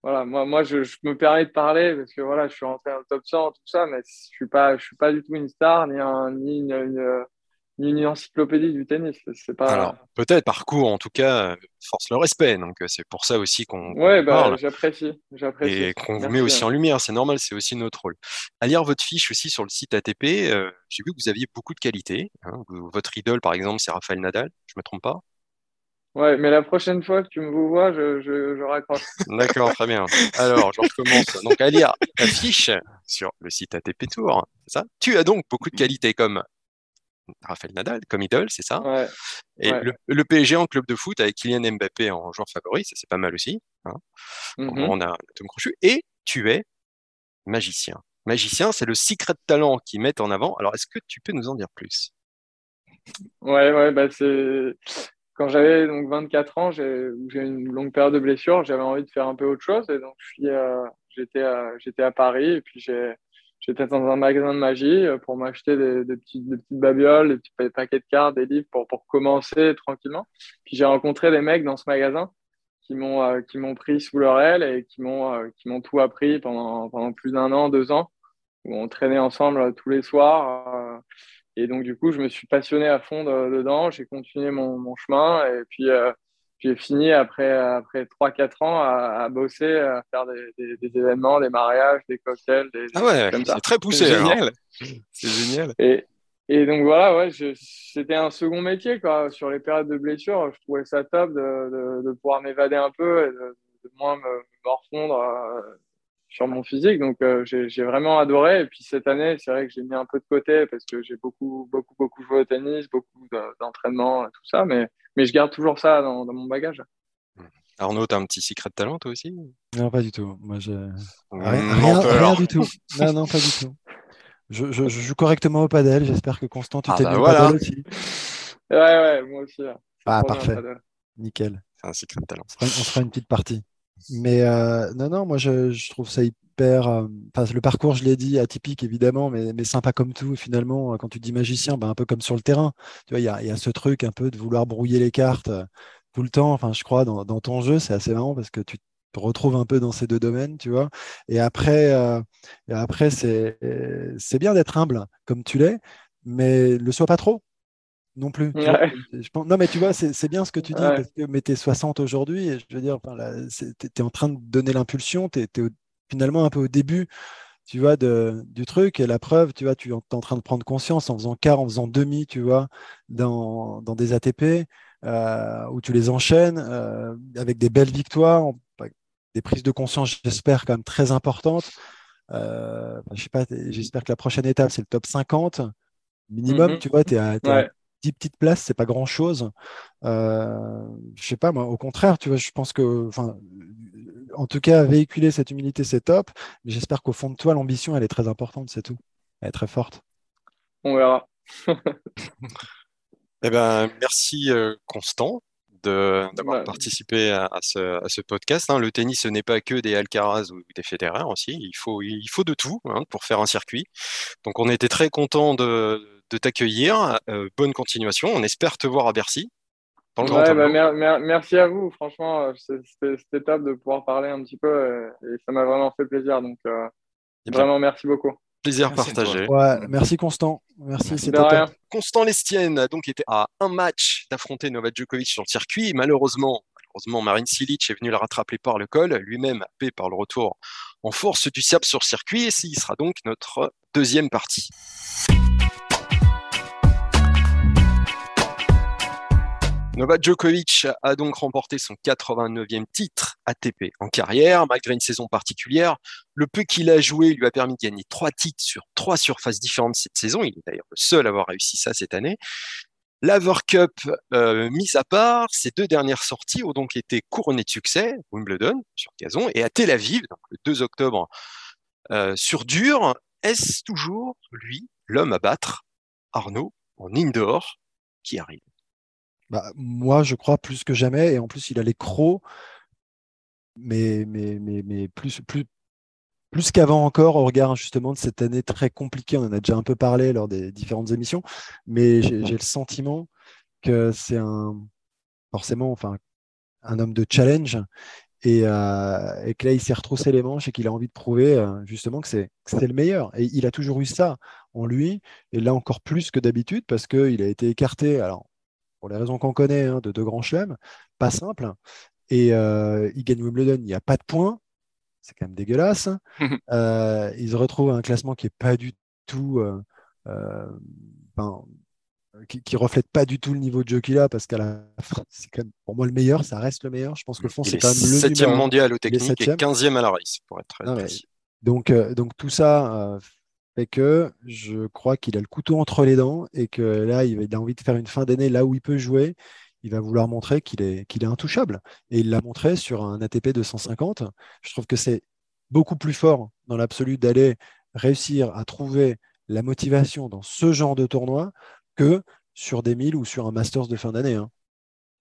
D: Voilà, moi, moi je, je me permets de parler parce que voilà, je suis rentré dans le top 100, tout ça, mais je suis pas, je suis pas du tout une star ni, un, ni une, une- ni une encyclopédie du tennis. C'est- pas.
A: alors, peut-être parcours, en tout cas, force le respect. Donc, c'est pour ça aussi qu'on
D: ouais, bah,
A: parle.
D: j'apprécie, j'apprécie.
A: et qu'on vous met aussi
D: hein.
A: en lumière. C'est normal, c'est aussi notre rôle. À lire votre fiche aussi sur le site ATP, euh, j'ai vu que vous aviez beaucoup de qualités. hein. Votre idole, par exemple, c'est Rafael Nadal. Je me trompe pas?
D: Ouais, mais la prochaine fois que tu me vous vois, je, je, je raccroche. [laughs]
A: D'accord, très bien. Alors, je recommence. Donc, à lire ta fiche sur le site ATP Tour. Ça? Tu as donc beaucoup de qualités comme Rafael Nadal, comme idole, c'est ça?
D: Ouais,
A: Et
D: ouais.
A: le, le PSG en club de foot avec Kylian Mbappé en joueur favori, ça c'est pas mal aussi. hein.
D: Mhm.
A: On a Tom Crochu. Et tu es magicien. Magicien, c'est le secret de talent qu'ils mettent en avant. Alors, est-ce que tu peux nous en dire plus?
D: Ouais, ouais, bah c'est quand j'avais donc 24 ans, j'ai eu une longue période de blessure, j'avais envie de faire un peu autre chose et donc euh, j'étais à, Paris et puis j'étais dans un magasin de magie euh, pour m'acheter des, petites babioles, des paquets de cartes, des livres pour commencer tranquillement. Puis j'ai rencontré des mecs dans ce magasin qui m'ont euh, pris sous leur aile et qui m'ont tout appris pendant pendant plus d'un an, deux ans où on traînait ensemble tous les soirs. Et donc, du coup, je me suis passionné à fond de- dedans. J'ai continué mon, mon chemin. Et puis, euh, j'ai fini après, après 3-4 ans à, à bosser, à faire des, des, des événements, des mariages, des cocktails, des,
A: Ah ouais, c'est très poussé.
C: C'est génial. C'est génial.
D: Et, et donc, voilà, ouais, c'était un second métier. Quoi. Sur les périodes de blessure, je trouvais ça top de, de, de pouvoir m'évader un peu et de, moins me, me morfondre euh, sur mon physique. Donc, euh, j'ai vraiment adoré. Et puis, cette année, c'est vrai que j'ai mis un peu de côté parce que j'ai beaucoup, beaucoup, beaucoup joué au tennis, beaucoup de- d'entraînement, et tout ça. Mais, mais je garde toujours ça dans, dans mon bagage.
A: Arnaud, t'as un petit secret de talent, toi aussi?
B: Non, pas du tout. Moi, je... rien,
A: Mmh,
B: rien- du tout. Non, non, pas du tout. Je, je- je joue correctement au padel. J'espère que Constant, tu
A: Ah
B: t'es
A: bah
B: mis au padel aussi.
D: Ouais, ouais, moi aussi. là. C'est
B: Ah, parfait. Nickel.
A: C'est un secret de talent.
B: On se fera une, on se fera une petite partie. Mais euh, non, non, moi je, trouve ça hyper. euh, le parcours, je l'ai dit, atypique évidemment, mais, mais sympa comme tout. Finalement, quand tu dis magicien, ben, un peu comme sur le terrain. Tu vois, il y a, ce truc un peu de vouloir brouiller les cartes euh, tout le temps. Enfin, je crois dans, ton jeu, c'est assez marrant parce que tu te retrouves un peu dans ces deux domaines, tu vois. Et après, euh, après c'est c'est bien d'être humble comme tu l'es, mais le sois pas trop non plus. tu vois.
D: Ouais.
B: Je pense- non, mais tu vois, c'est bien ce que tu dis,
D: Ouais.
B: parce que mais t'es 60 aujourd'hui, et je veux dire, enfin, t'es t'es en train de donner l'impulsion, t'es es finalement un peu au début tu vois, de, du truc. Et la preuve, tu vois, tu es en train de prendre conscience en faisant quart, en faisant demi, tu vois, dans, dans des ATP, euh, où tu les enchaînes euh, avec des belles victoires, des prises de conscience, j'espère, quand même très importantes. Euh, je sais pas, j'espère que la prochaine étape, c'est le top 50 minimum, mhm. tu vois, tu es à, 10 petites places, c'est pas grand chose. Euh, je sais pas, moi, au contraire, tu vois, je pense que, enfin, en tout cas, véhiculer cette humilité, c'est top. Mais j'espère qu'au fond de toi, l'ambition, elle est très importante, c'est tout. Elle est très forte.
D: On verra. [laughs]
A: eh ben, merci euh, Constant d'avoir participé à, ce, podcast. Hein. Le tennis, ce n'est pas que des Alcaraz ou des Federer aussi. Il faut, il faut de tout hein, pour faire un circuit. Donc, on était très content de, t'accueillir. Euh, bonne continuation. On espère te voir à Bercy.
D: Bah, merci à vous. Franchement, euh, c'était top de pouvoir parler un petit peu euh, et ça m'a vraiment fait plaisir. Donc, vraiment, merci beaucoup.
A: Plaisir partagé.
B: merci Constant. Merci,
A: Constant Lestienne a donc été à un match d'affronter Novak Djokovic sur le circuit. Malheureusement, malheureusement, Marine Silic est venu le rattraper par le col, lui-même happé par le retour en force du Serbe sur circuit. Et il sera donc notre deuxième partie. Novak Djokovic a donc remporté son 89e titre ATP en carrière, malgré une saison particulière. Le peu qu'il a joué lui a permis de gagner trois titres sur trois surfaces différentes cette saison. Il est d'ailleurs le seul à avoir réussi ça cette année. L'Aver Cup euh, mis à part, ses deux dernières sorties ont donc été couronnées de succès, Wimbledon sur gazon et à Tel Aviv, le 2 octobre euh, sur dur. Est-ce toujours lui l'homme à battre Arnaud en indoor qui arrive?
B: Bah, moi, je crois plus que jamais. Et en plus, il a les crocs, mais, mais, mais, mais plus, plus, plus qu'avant encore, au regard justement de cette année très compliquée. On en a déjà un peu parlé lors des différentes émissions, mais j'ai le sentiment que c'est un forcément enfin, un homme de challenge et, euh, et que là, il s'est retroussé les manches et qu'il a envie de prouver euh, justement que c'est le meilleur. Et il a toujours eu ça en lui, et là encore plus que d'habitude parce qu'il a été écarté. Alors, pour les raisons qu'on connaît, hein, de deux grands chelems, pas simple. Et euh, il gagne Wimbledon, il n'y a pas de points, c'est quand même dégueulasse. [laughs] euh, il se retrouve à un classement qui est pas du tout, euh, euh qui, qui, reflète pas du tout le niveau de jeu qu'il a, parce qu'à la fin, c'est quand même pour moi le meilleur, ça reste le meilleur. Je pense que fond, c'est quand même le
A: septième mondial au technique et 15e à la race, pour être très précis.
B: Donc, euh, donc tout ça et que je crois qu'il a le couteau entre les dents et que là, il a envie de faire une fin d'année là où il peut jouer. Il va vouloir montrer qu'il est, qu'il est intouchable. Et il l'a montré sur un ATP 250. Je trouve que c'est beaucoup plus fort dans l'absolu d'aller réussir à trouver la motivation dans ce genre de tournoi que sur des 1000 ou sur un Masters de fin d'année. Hein.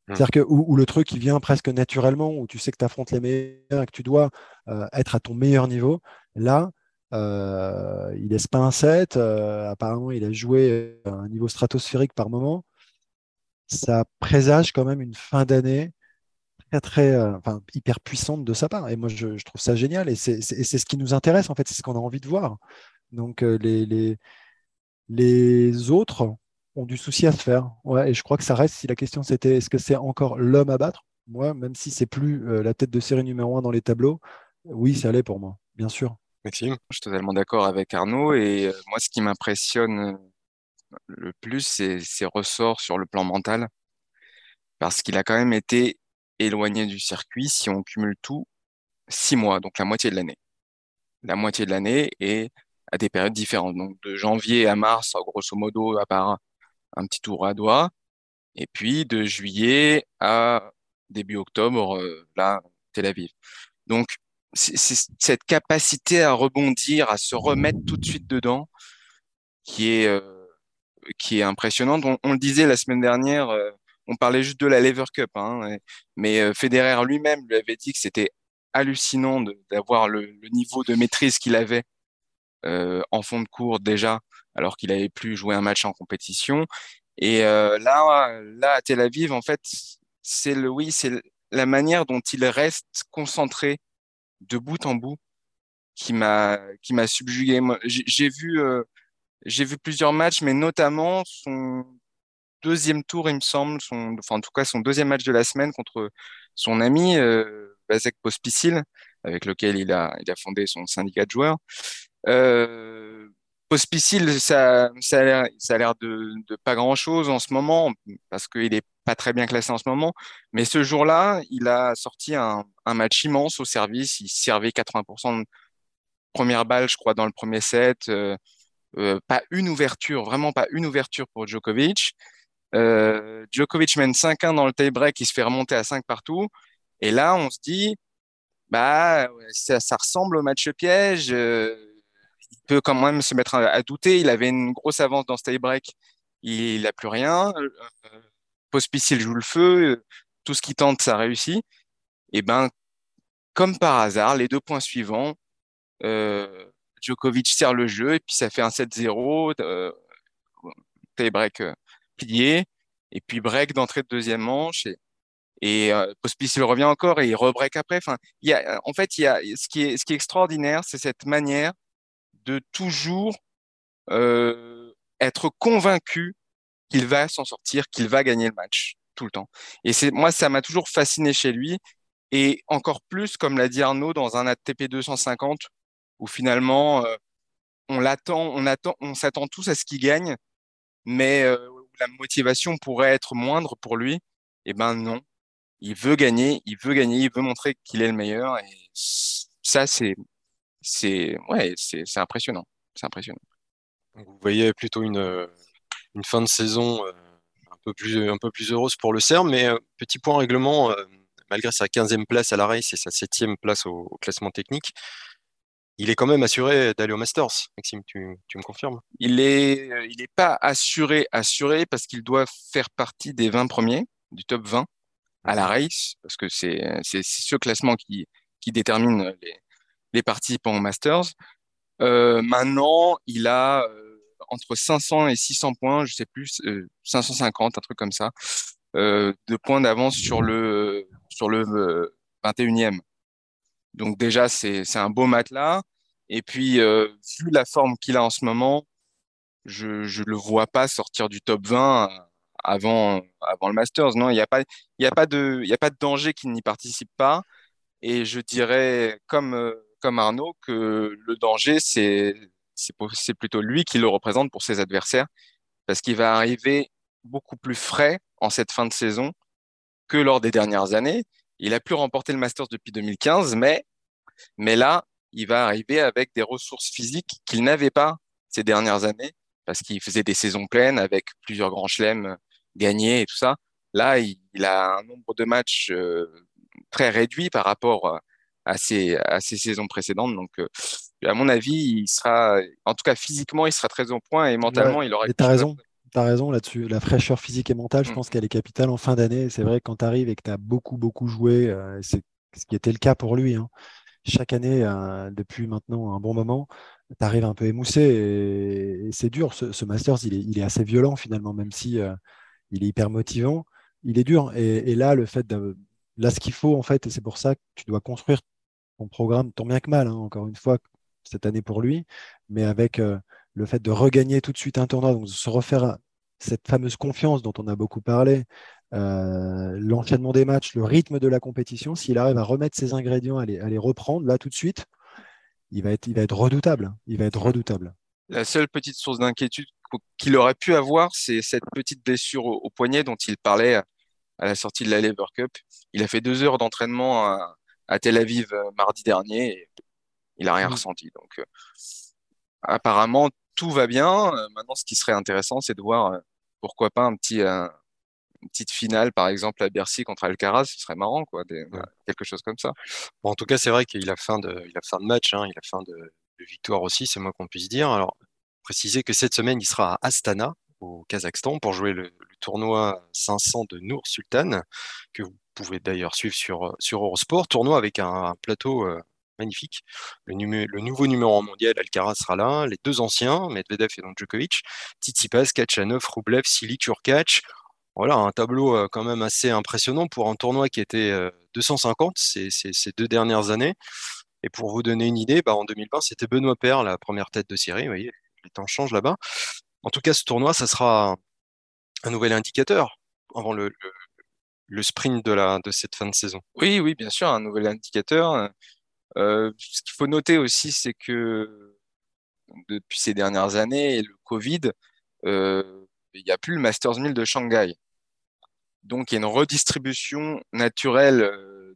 B: Mmh. C'est-à-dire que où, le truc il vient presque naturellement, où tu sais que tu affrontes les meilleurs et que tu dois euh, être à ton meilleur niveau, là, euh, il laisse pas un set. Euh, apparemment, il a joué à un niveau stratosphérique par moment. Ça présage quand même une fin d'année très, très, euh, hyper puissante de sa part. Et moi, je, trouve ça génial. Et c'est ce qui nous intéresse, en fait. C'est ce qu'on a envie de voir. Donc, les, les, autres ont du souci à se faire. Et je crois que ça reste, si la question c'était est-ce que c'est encore l'homme à battre? Moi, même si c'est plus la tête de série numéro un dans les tableaux, oui, ça l'est pour moi, bien sûr.
C: Je suis totalement d'accord avec Arnaud. Et euh, moi, ce qui m'impressionne euh, le plus, c'est ses ressorts sur le plan mental. Parce qu'il a quand même été éloigné du circuit, si on cumule tout, six mois, donc la moitié de l'année. La moitié de l'année et à des périodes différentes. Donc de janvier à mars, grosso modo, à part un petit tour à doigt. Et puis de juillet à début octobre, euh, là, Tel Aviv. Donc c'est cette capacité à rebondir, à se remettre tout de suite dedans, qui est euh, impressionnante. On, le disait la semaine dernière, euh, on parlait juste de la Lever Cup, hein, mais euh, Federer lui-même lui avait dit que c'était hallucinant d'avoir le, niveau de maîtrise qu'il avait en fond de cours déjà, alors qu'il avait plus joué un match en compétition. Et là, là à Tel Aviv, en fait, c'est le oui, c'est la manière dont il reste concentré de bout en bout qui m'a qui m'a subjugué. J'ai vu euh, j'ai vu plusieurs matchs, mais notamment son deuxième tour, il me semble, son, enfin en tout cas son deuxième match de la semaine contre son ami euh, Pospisil, avec lequel il a il a fondé son syndicat de joueurs. Euh, Pospisil, ça, ça a l'air de, de pas grand-chose en ce moment, parce qu'il est pas très bien classé en ce moment. Mais ce jour-là, il a sorti un, match immense au service. Il servait 80% de première balle, je crois, dans le premier set. Euh, euh, pas une ouverture, vraiment pas une ouverture pour Djokovic. Euh, Djokovic mène 5-1 dans le tie-break, il se fait remonter à 5 partout. Et là, on se dit, bah, ça, ressemble au match piège. Il peut quand même se mettre à, douter. Il avait une grosse avance dans ce tie-break. Il n'a plus rien. Euh, Pospisil joue le feu. Tout ce qu'il tente, ça réussit. Et ben, comme par hasard, les deux points suivants, euh, Djokovic sert le jeu et puis ça fait un 7-0, euh, tie-break euh, plié, et puis break d'entrée de deuxième manche. Et, et euh, revient encore et il rebreak après. Enfin, il y a, en fait, il y a, ce, qui est, extraordinaire, c'est cette manière de toujours euh, être convaincu qu'il va s'en sortir, qu'il va gagner le match tout le temps. Et c'est moi, ça m'a toujours fasciné chez lui. Et encore plus, comme l'a dit Arnaud, dans un ATP 250, où finalement, euh, on l'attend, on attend, on s'attend tous à ce qu'il gagne, mais euh, la motivation pourrait être moindre pour lui. Eh ben non, il veut gagner, il veut gagner, il veut montrer qu'il est le meilleur. Et ça, c'est, c'est, ouais, c'est, c'est impressionnant. C'est impressionnant.
A: Vous voyez plutôt une, une fin de saison euh, un peu plus, un peu plus heureuse pour le CERN, mais euh, petit point règlement, euh, malgré sa 15e place à la race et sa 7e place au, au, classement technique, il est quand même assuré d'aller au Masters. Maxime, tu, tu me confirmes?
C: Il est, il est pas assuré, assuré parce qu'il doit faire partie des 20 premiers, du top 20 à la race, parce que c'est ce classement qui, qui détermine les, les participants au Masters. Euh, maintenant, il a entre 500 et 600 points, je sais plus, euh, 550, un truc comme ça, euh, de points d'avance sur le sur le 21e. Donc déjà, c'est un beau matelas. Et puis, euh, vu la forme qu'il a en ce moment, je je le vois pas sortir du top 20 avant, avant le Masters. Non, il n'y a pas, a de, a pas de danger qu'il n'y participe pas. Et je dirais, comme, comme Arnaud, que le danger, c'est, c'est plutôt lui qui le représente pour ses adversaires, parce qu'il va arriver beaucoup plus frais en cette fin de saison que lors des dernières années. Il a pu remporter le Masters depuis 2015, mais, mais là, il va arriver avec des ressources physiques qu'il n'avait pas ces dernières années, parce qu'il faisait des saisons pleines avec plusieurs grands chelems gagner et tout ça. Là, il, a un nombre de matchs euh, très réduit par rapport à ses, à ses saisons précédentes. Donc, à mon avis, il sera, en tout cas physiquement, il sera très au point et mentalement,
B: ouais,
C: il aura.
B: Tu as raison. Tu as raison là-dessus. La fraîcheur physique et mentale, je
C: Mm.
B: pense qu'elle est capitale en fin d'année. C'est vrai, quand tu arrives et que tu as beaucoup, beaucoup joué, euh, c'est ce qui était le cas pour lui. hein. Chaque année, euh, depuis maintenant un bon moment, tu arrives un peu émoussé et, et c'est dur. Ce, ce Masters, il est, il est assez violent finalement, même si euh, il est hyper motivant. Il est dur. Et, et là, le fait de, là, ce qu'il faut en fait, et c'est pour ça que tu dois construire programme, tant bien que mal, hein, encore une fois, cette année pour lui, mais avec euh, le fait de regagner tout de suite un tournoi, donc de se refaire cette fameuse confiance dont on a beaucoup parlé, euh, l'enchaînement des matchs, le rythme de la compétition, s'il arrive à remettre ses ingrédients, à les, reprendre là tout de suite, il va être, redoutable. Il va être redoutable.
C: La seule petite source d'inquiétude qu'il aurait pu avoir, c'est cette petite blessure au, poignet dont il parlait à, la sortie de la Lever Cup. Il a fait deux heures d'entraînement à, Tel Aviv euh, mardi dernier et il n'a rien mmh. ressenti. Donc, euh, apparemment, tout va bien. Euh, maintenant, ce qui serait intéressant, c'est de voir pourquoi pas un petit, une petite finale, par exemple, à Bercy contre Alcaraz. Ce serait marrant, quoi, des, ouais. quelque chose comme ça.
A: Bon, en tout cas, c'est vrai qu'il a fin de, il a fin de match, hein, il a fin de, de victoire aussi, c'est moi qu'on puisse dire. Alors, préciser que cette semaine, il sera à Astana, au Kazakhstan, pour jouer le, le tournoi 500 de Nour Sultan, que vous pouvez d'ailleurs suivre sur, sur Eurosport. Tournoi avec un, plateau euh, magnifique. Le, nouveau numéro 1 mondial, Alcaraz, sera là. Les deux anciens, Medvedev et donc Djokovic, Tsitsipas, Kachanov, Rublev, Sili, Turkac. Voilà, un tableau euh, quand même assez impressionnant pour un tournoi qui était euh, 250 ces, ces, deux dernières années. Et pour vous donner une idée, bah, en 2020, c'était Benoît Paire, la première tête de série. Vous voyez, les temps changent là-bas. En tout cas, ce tournoi, ça sera un nouvel indicateur avant le, le, sprint de, la, de cette fin de saison.
C: Oui, oui, bien sûr, un nouvel indicateur. Euh, ce qu'il faut noter aussi, c'est que depuis ces dernières années et le Covid, il n'y a plus le Masters 1000 de Shanghai. Donc, il y a une redistribution naturelle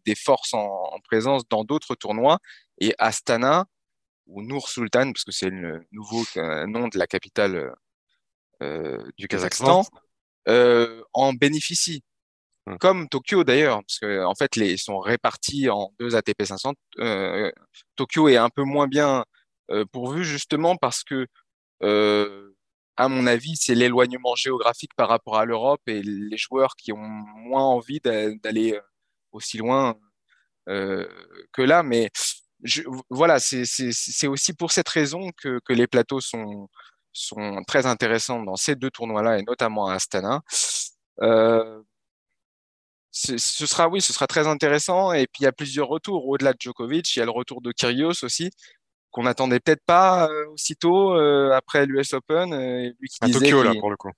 C: des forces en, présence dans d'autres tournois. Et Astana, ou Nour Sultan, parce que c'est le nouveau nom de la capitale du Kazakhstan, en bénéficie. Hum. Comme Tokyo d'ailleurs, parce que en fait, les, ils sont répartis en deux ATP 500. Euh, Tokyo est un peu moins bien euh, pourvu justement parce que, euh, à mon avis, c'est l'éloignement géographique par rapport à l'Europe et les joueurs qui ont moins envie d'aller aussi loin que là. Mais voilà, c'est aussi pour cette raison que, les plateaux sont, sont très intéressants dans ces deux tournois-là et notamment à Astana. Ce sera oui, ce sera très intéressant. Et puis il y a plusieurs retours au-delà de Djokovic. Il y a le retour de Kyrgios aussi qu'on n'attendait peut-être pas euh, aussitôt euh, après l'US Open.
A: Euh, lui qui à Tokyo là pour le coup.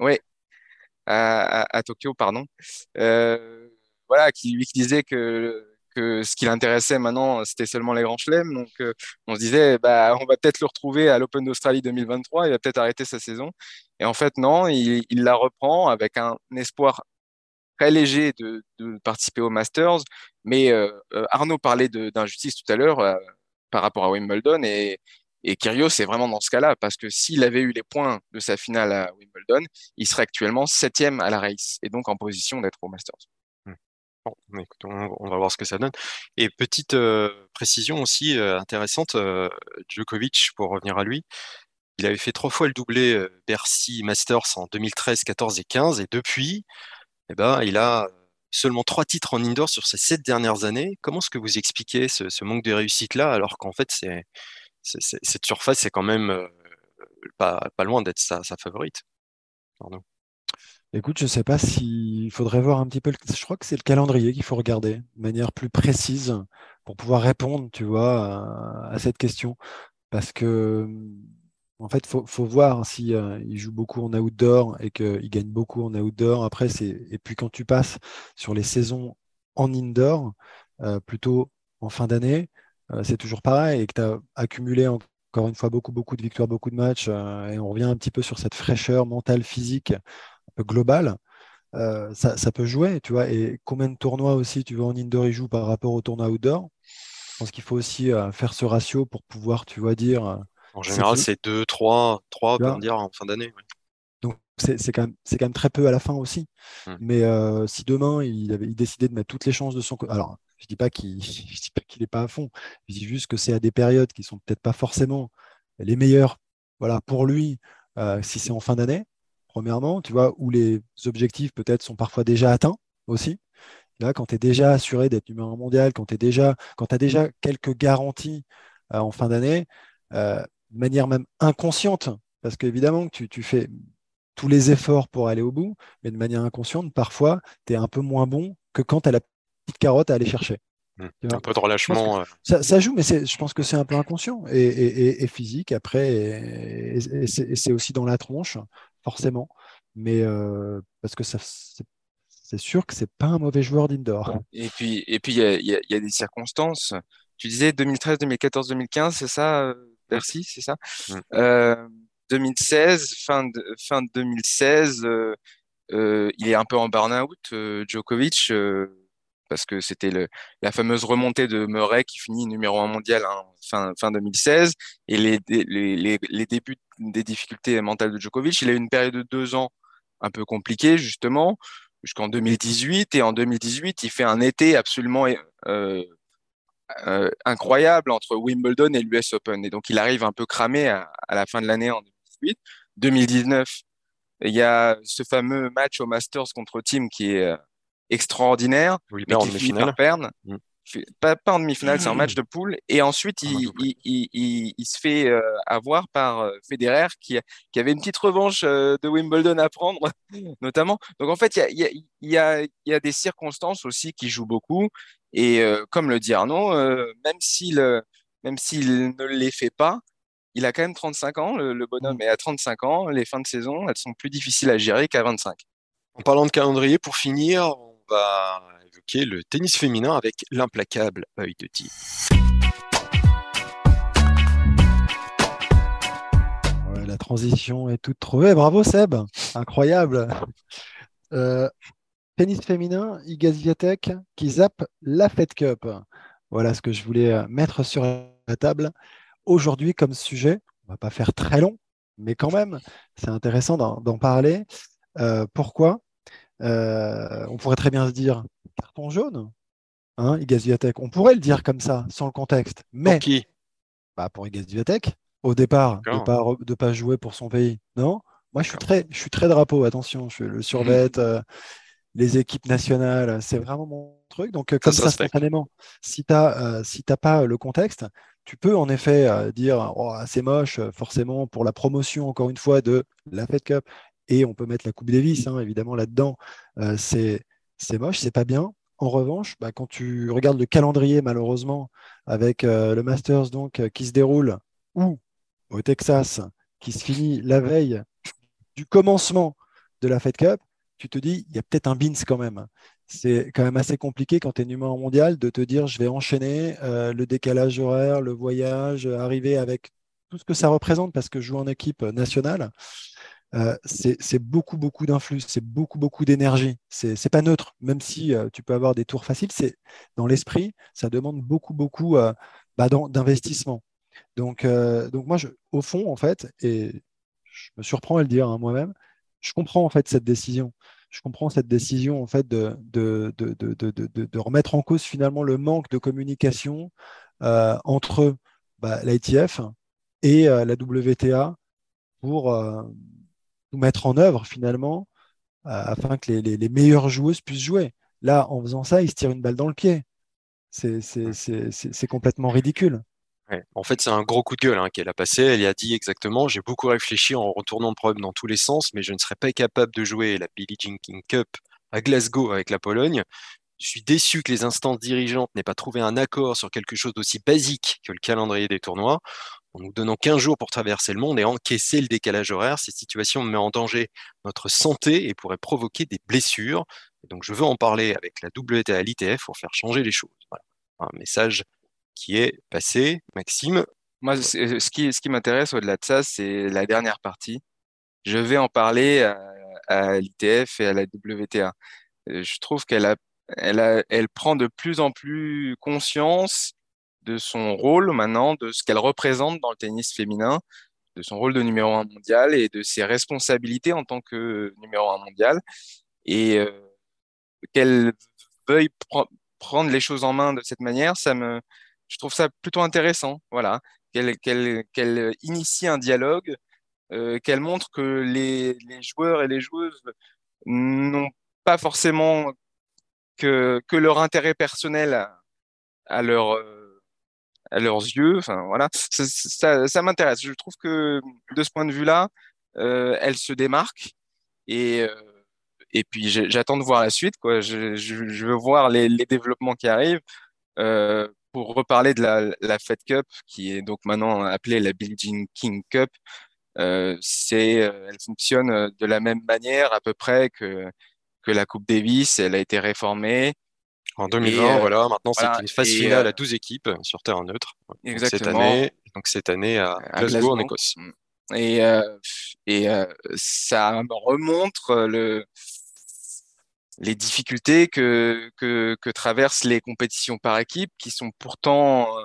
C: Oui, à, à, Tokyo pardon. voilà, qui lui qui disait que que ce qui l'intéressait maintenant, c'était seulement les grands chelems. Donc, on se disait, bah, on va peut-être le retrouver à l'Open d'Australie 2023. Il va peut-être arrêter sa saison. Et en fait, non, il, il, la reprend avec un espoir très léger de, participer au Masters. Mais euh, euh, Arnaud parlait d'injustice tout à l'heure euh, par rapport à Wimbledon et, et Kyrgios c'est vraiment dans ce cas-là parce que s'il avait eu les points de sa finale à Wimbledon, il serait actuellement septième à la race et donc en position d'être au Masters.
A: Hmm. Bon, on, va voir ce que ça donne. Et petite précision aussi intéressante, Djokovic, pour revenir à lui, il avait fait trois fois le doublé Bercy Masters en 2013, 14 et 15, et depuis, eh ben, il a seulement trois titres en indoor sur ces sept dernières années. Comment est-ce que vous expliquez ce, manque de réussite-là, alors qu'en fait, cette surface, c'est quand même euh, pas, loin d'être sa, favorite?
B: Écoute, je ne sais pas s'il faudrait voir un petit peu. Je crois que c'est le calendrier qu'il faut regarder de manière plus précise pour pouvoir répondre, tu vois, à cette question. Parce que en fait, il faut, voir si euh, il joue beaucoup en outdoor et qu'il gagne beaucoup en outdoor. Après, et puis quand tu passes sur les saisons en indoor, euh, plutôt en fin d'année, euh, c'est toujours pareil et que tu as accumulé encore une fois beaucoup, de victoires, beaucoup de matchs. et on revient un petit peu sur cette fraîcheur mentale, physique, globale. Ça, peut jouer, tu vois. Et combien de tournois aussi tu vois en indoor il joue par rapport au tournoi outdoor? Je pense qu'il faut aussi faire ce ratio pour pouvoir, tu vois, dire
A: en général, c'est 2, 3, 3, on peut dire, en fin d'année.
B: Donc, c'est quand, même très peu à la fin aussi. Mmh. Mais euh, si demain, il, avait, décidait de mettre toutes les chances de son côté. Alors, je ne dis pas qu'il [laughs] n'est pas à fond. Je dis juste que c'est à des périodes qui ne sont peut-être pas forcément les meilleures voilà, pour lui, euh, si c'est en fin d'année, premièrement, tu vois, où les objectifs peut-être sont parfois déjà atteints aussi. Là, quand tu es déjà assuré d'être numéro un mondial, quand tu as déjà quelques garanties euh, en fin d'année, de manière même inconsciente, parce qu'évidemment que tu, fais tous les efforts pour aller au bout, mais de manière inconsciente, parfois, tu es un peu moins bon que quand tu as la petite carotte à aller chercher.
A: Mmh. Un peu de relâchement. Euh.
B: Ça, joue, mais je pense que c'est un peu inconscient et, physique après, et, c'est aussi dans la tronche, forcément. Mais euh, parce que ça, c'est sûr que c'est pas un mauvais joueur d'indoor.
C: Et puis, et puis il y, y, a des circonstances. Tu disais 2013, 2014, 2015, c'est ça Merci, c'est ça? 2016, mmh. euh, fin de, fin 2016, euh, euh, il est un peu en burn-out, Djokovic, parce que c'était la fameuse remontée de Murray qui finit numéro un mondial hein, fin, fin 2016, et les, les, les, débuts des difficultés mentales de Djokovic. Il a eu une période de deux ans un peu compliquée, justement, jusqu'en 2018, et en 2018, il fait un été absolument euh, incroyable entre Wimbledon et l'US Open. Et donc, il arrive un peu cramé à, la fin de l'année en 2018. 2019, il y a ce fameux match au Masters contre Team qui est euh, extraordinaire,
A: oui, mais qui finit par
C: perdre. Mm pas, pas en demi-finale, c'est un match de poule. Et ensuite, il, il, il, il, se fait euh, avoir par euh, Federer, qui, qui, avait une petite revanche euh, de Wimbledon à prendre, [laughs] notamment. Donc, en fait, il y a, y, a, y a, des circonstances aussi qui jouent beaucoup. Et comme le dit Arnaud, même s'il même s'il ne les fait pas, il a quand même 35 ans, le, le bonhomme mmh. est à 35 ans. Les fins de saison, elles sont plus difficiles à gérer qu'à 25.
A: En parlant de calendrier, pour finir, on va évoquer le tennis féminin avec l'implacable œil de tigre.
B: la transition est toute trouvée. Bravo Seb, incroyable. Euh, tennis féminin, Iga Swiatek qui zappe la Fed Cup. Voilà ce que je voulais euh, mettre sur la table. Aujourd'hui, comme sujet, on va pas faire très long, mais quand même, c'est intéressant d'en parler. Euh, pourquoi? On pourrait très bien se dire carton jaune, hein, Iga Swiatek. On pourrait le dire comme ça, sans le contexte. Mais
A: Pour qui?
B: Bah, pour Iga Swiatek, au départ, de pas, de pas jouer pour son pays. Non? Moi, je suis très, je suis très drapeau, attention, je le survête, euh, [laughs] les équipes nationales, c'est vraiment mon truc. Donc, euh, comme ça, spontanément, si tu n'as si t'as pas le contexte, tu peux en effet euh, dire oh, c'est moche, euh, forcément, pour la promotion, encore une fois, de la Fed Cup. Et on peut mettre la Coupe Davis, hein, évidemment, là-dedans. Euh, c'est moche, c'est pas bien. En revanche, bah, quand tu regardes le calendrier, malheureusement, avec euh, le Masters donc, euh, qui se déroule où au Texas, qui se finit la veille du commencement de la Fed Cup, tu te dis, il y a peut-être un bins quand même. C'est quand même assez compliqué quand tu es numéro mondial de te dire, je vais enchaîner euh, le décalage horaire, le voyage, euh, arriver avec tout ce que ça représente parce que je joue en équipe nationale. Euh, c'est beaucoup, beaucoup d'influx, c'est beaucoup, beaucoup d'énergie. C'est pas neutre, même si tu peux avoir des tours faciles, c'est dans l'esprit, ça demande beaucoup, beaucoup bah, d'investissement. Donc, donc moi, je, au fond, en fait, et je me surprends à le dire hein, moi-même, je comprends en fait cette décision. Je comprends cette décision en fait de, de, de, de, de, remettre en cause finalement le manque de communication euh, entre bah, l'ITF et euh, la WTA pour euh, tout mettre en œuvre finalement euh, afin que les, les- les meilleures joueuses puissent jouer. Là, en faisant ça, ils se tirent une balle dans le pied. C'est complètement ridicule.
A: En fait, c'est un gros coup de gueule hein, qu'elle a passé. Elle y a dit exactement, j'ai beaucoup réfléchi en retournant le problème dans tous les sens, mais je ne serais pas capable de jouer la Billie Jean King Cup à Glasgow avec la Pologne. Je suis déçu que les instances dirigeantes n'aient pas trouvé un accord sur quelque chose d'aussi basique que le calendrier des tournois. En nous donnant 15 jours pour traverser le monde et encaisser le décalage horaire, cette situation met en danger notre santé et pourrait provoquer des blessures. Et donc, je veux en parler avec la WTA l'ITF pour faire changer les choses. Voilà. Un message qui est passé. Maxime,
C: Moi, c'est- ce qui, m'intéresse au-delà de ça, c'est la dernière partie. Je vais en parler à, l'ITF et à la WTA. Euh, Je trouve qu'elle prend de plus en plus conscience de son rôle maintenant, de ce qu'elle représente dans le tennis féminin, de son rôle de numéro un mondial et de ses responsabilités en tant que numéro un mondial. Et euh, qu'elle veuille pre- prendre les choses en main de cette manière, ça me, je trouve ça plutôt intéressant. Voilà, qu'elle qu'elle qu'elle initie un dialogue, euh, qu'elle montre que les, les joueurs et les joueuses n'ont pas forcément que, que leur intérêt personnel à, à à leurs yeux. Enfin, voilà, ça, m'intéresse. Je trouve que de ce point de vue-là, euh, elle se démarque et, euh, et puis j'attends de voir la suite, quoi. Je, veux voir les, les développements qui arrivent. Pour reparler de la, la Fed Cup, qui est donc maintenant appelée la Billie Jean King Cup, euh, c'est, euh, elle fonctionne euh, de la même manière à peu près que, que la Coupe Davis. Elle a été réformée.
A: en 2020,
C: euh,
A: voilà, maintenant
C: voilà,
A: c'est une phase finale à 12 équipes sur terre neutre. Donc, cette
C: Exactement.
A: année, donc cette année à
C: à
A: Glasgow, en. Écosse.
C: Et, et ça me remontre le, les difficultés que, que, que traversent les compétitions par équipe, qui sont pourtant euh,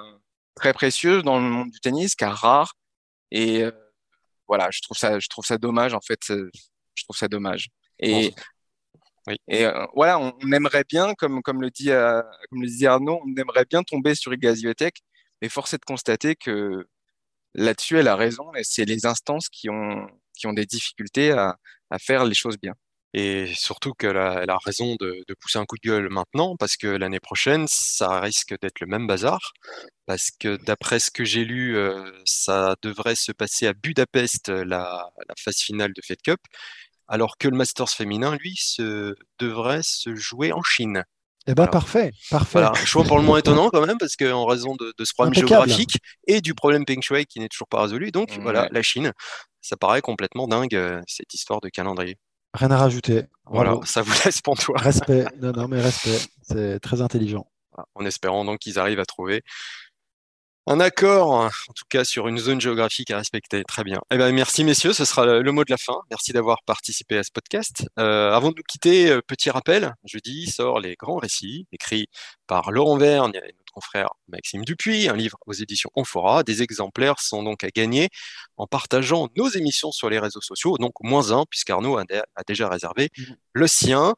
C: très précieuses dans le monde du tennis, car rares. Et euh, voilà, je trouve ça, je trouve ça dommage, en fait, euh, je trouve ça dommage. Et,
A: Oui.
C: et euh, voilà, on, on aimerait bien, comme, comme, le dit, euh, comme le disait Arnaud, on aimerait bien tomber sur Iga Swiatek, mais force est de constater que là-dessus, elle a raison, et c'est les instances qui ont, qui ont des difficultés à, à faire les choses bien.
A: Et surtout qu'elle a, elle a raison de, de pousser un coup de gueule maintenant, parce que l'année prochaine, ça risque d'être le même bazar. Parce que d'après ce que j'ai lu, euh, ça devrait se passer à Budapest, la, la phase finale de Fed Cup, alors que le Masters féminin, lui, se, devrait se jouer en Chine.
B: Eh ben
A: Voilà.
B: parfait, parfait.
A: Voilà, choix pour le moins étonnant quand même, parce qu'en raison de, de ce problème
B: Impeccable.
A: géographique et du problème Peng Shui qui n'est toujours pas résolu, donc voilà, la Chine, ça paraît complètement dingue, euh, cette histoire de calendrier.
B: Rien à rajouter.
A: Voilà,
B: Bravo.
A: ça vous [laughs] laisse pantois.
B: Respect. Non, non, mais respect. C'est très intelligent.
A: en espérant donc qu'ils arrivent à trouver Un accord, en tout cas sur une zone géographique à respecter. Très bien. Eh ben, merci messieurs, ce sera le mot de la fin. Merci d'avoir participé à ce podcast. Euh, avant de nous quitter, euh, petit rappel, jeudi sort Les Grands Récits, écrit par Laurent notre confrère Maxime Dupuis, un livre aux éditions Onfora. Des exemplaires sont donc à gagner en partageant nos émissions sur les réseaux sociaux, donc moins un, puisqu'Arnaud a, a déjà réservé mmh. le sien.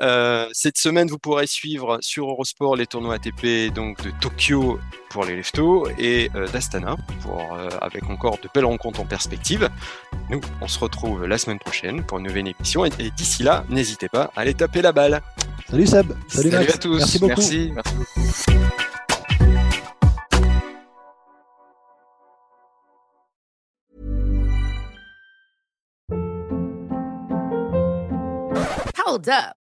A: Euh, cette semaine, vous pourrez suivre sur Eurosport les tournois ATP donc de Tokyo pour les leftos et euh, d'Astana pour euh, avec encore de belles rencontres en perspective. Nous, on se retrouve la semaine prochaine pour une nouvelle émission et, d'ici là, n'hésitez pas à aller taper la balle.
B: Salut Seb,
A: salut, salut à tous,
B: merci beaucoup.
A: Merci, merci beaucoup.
E: Hold up.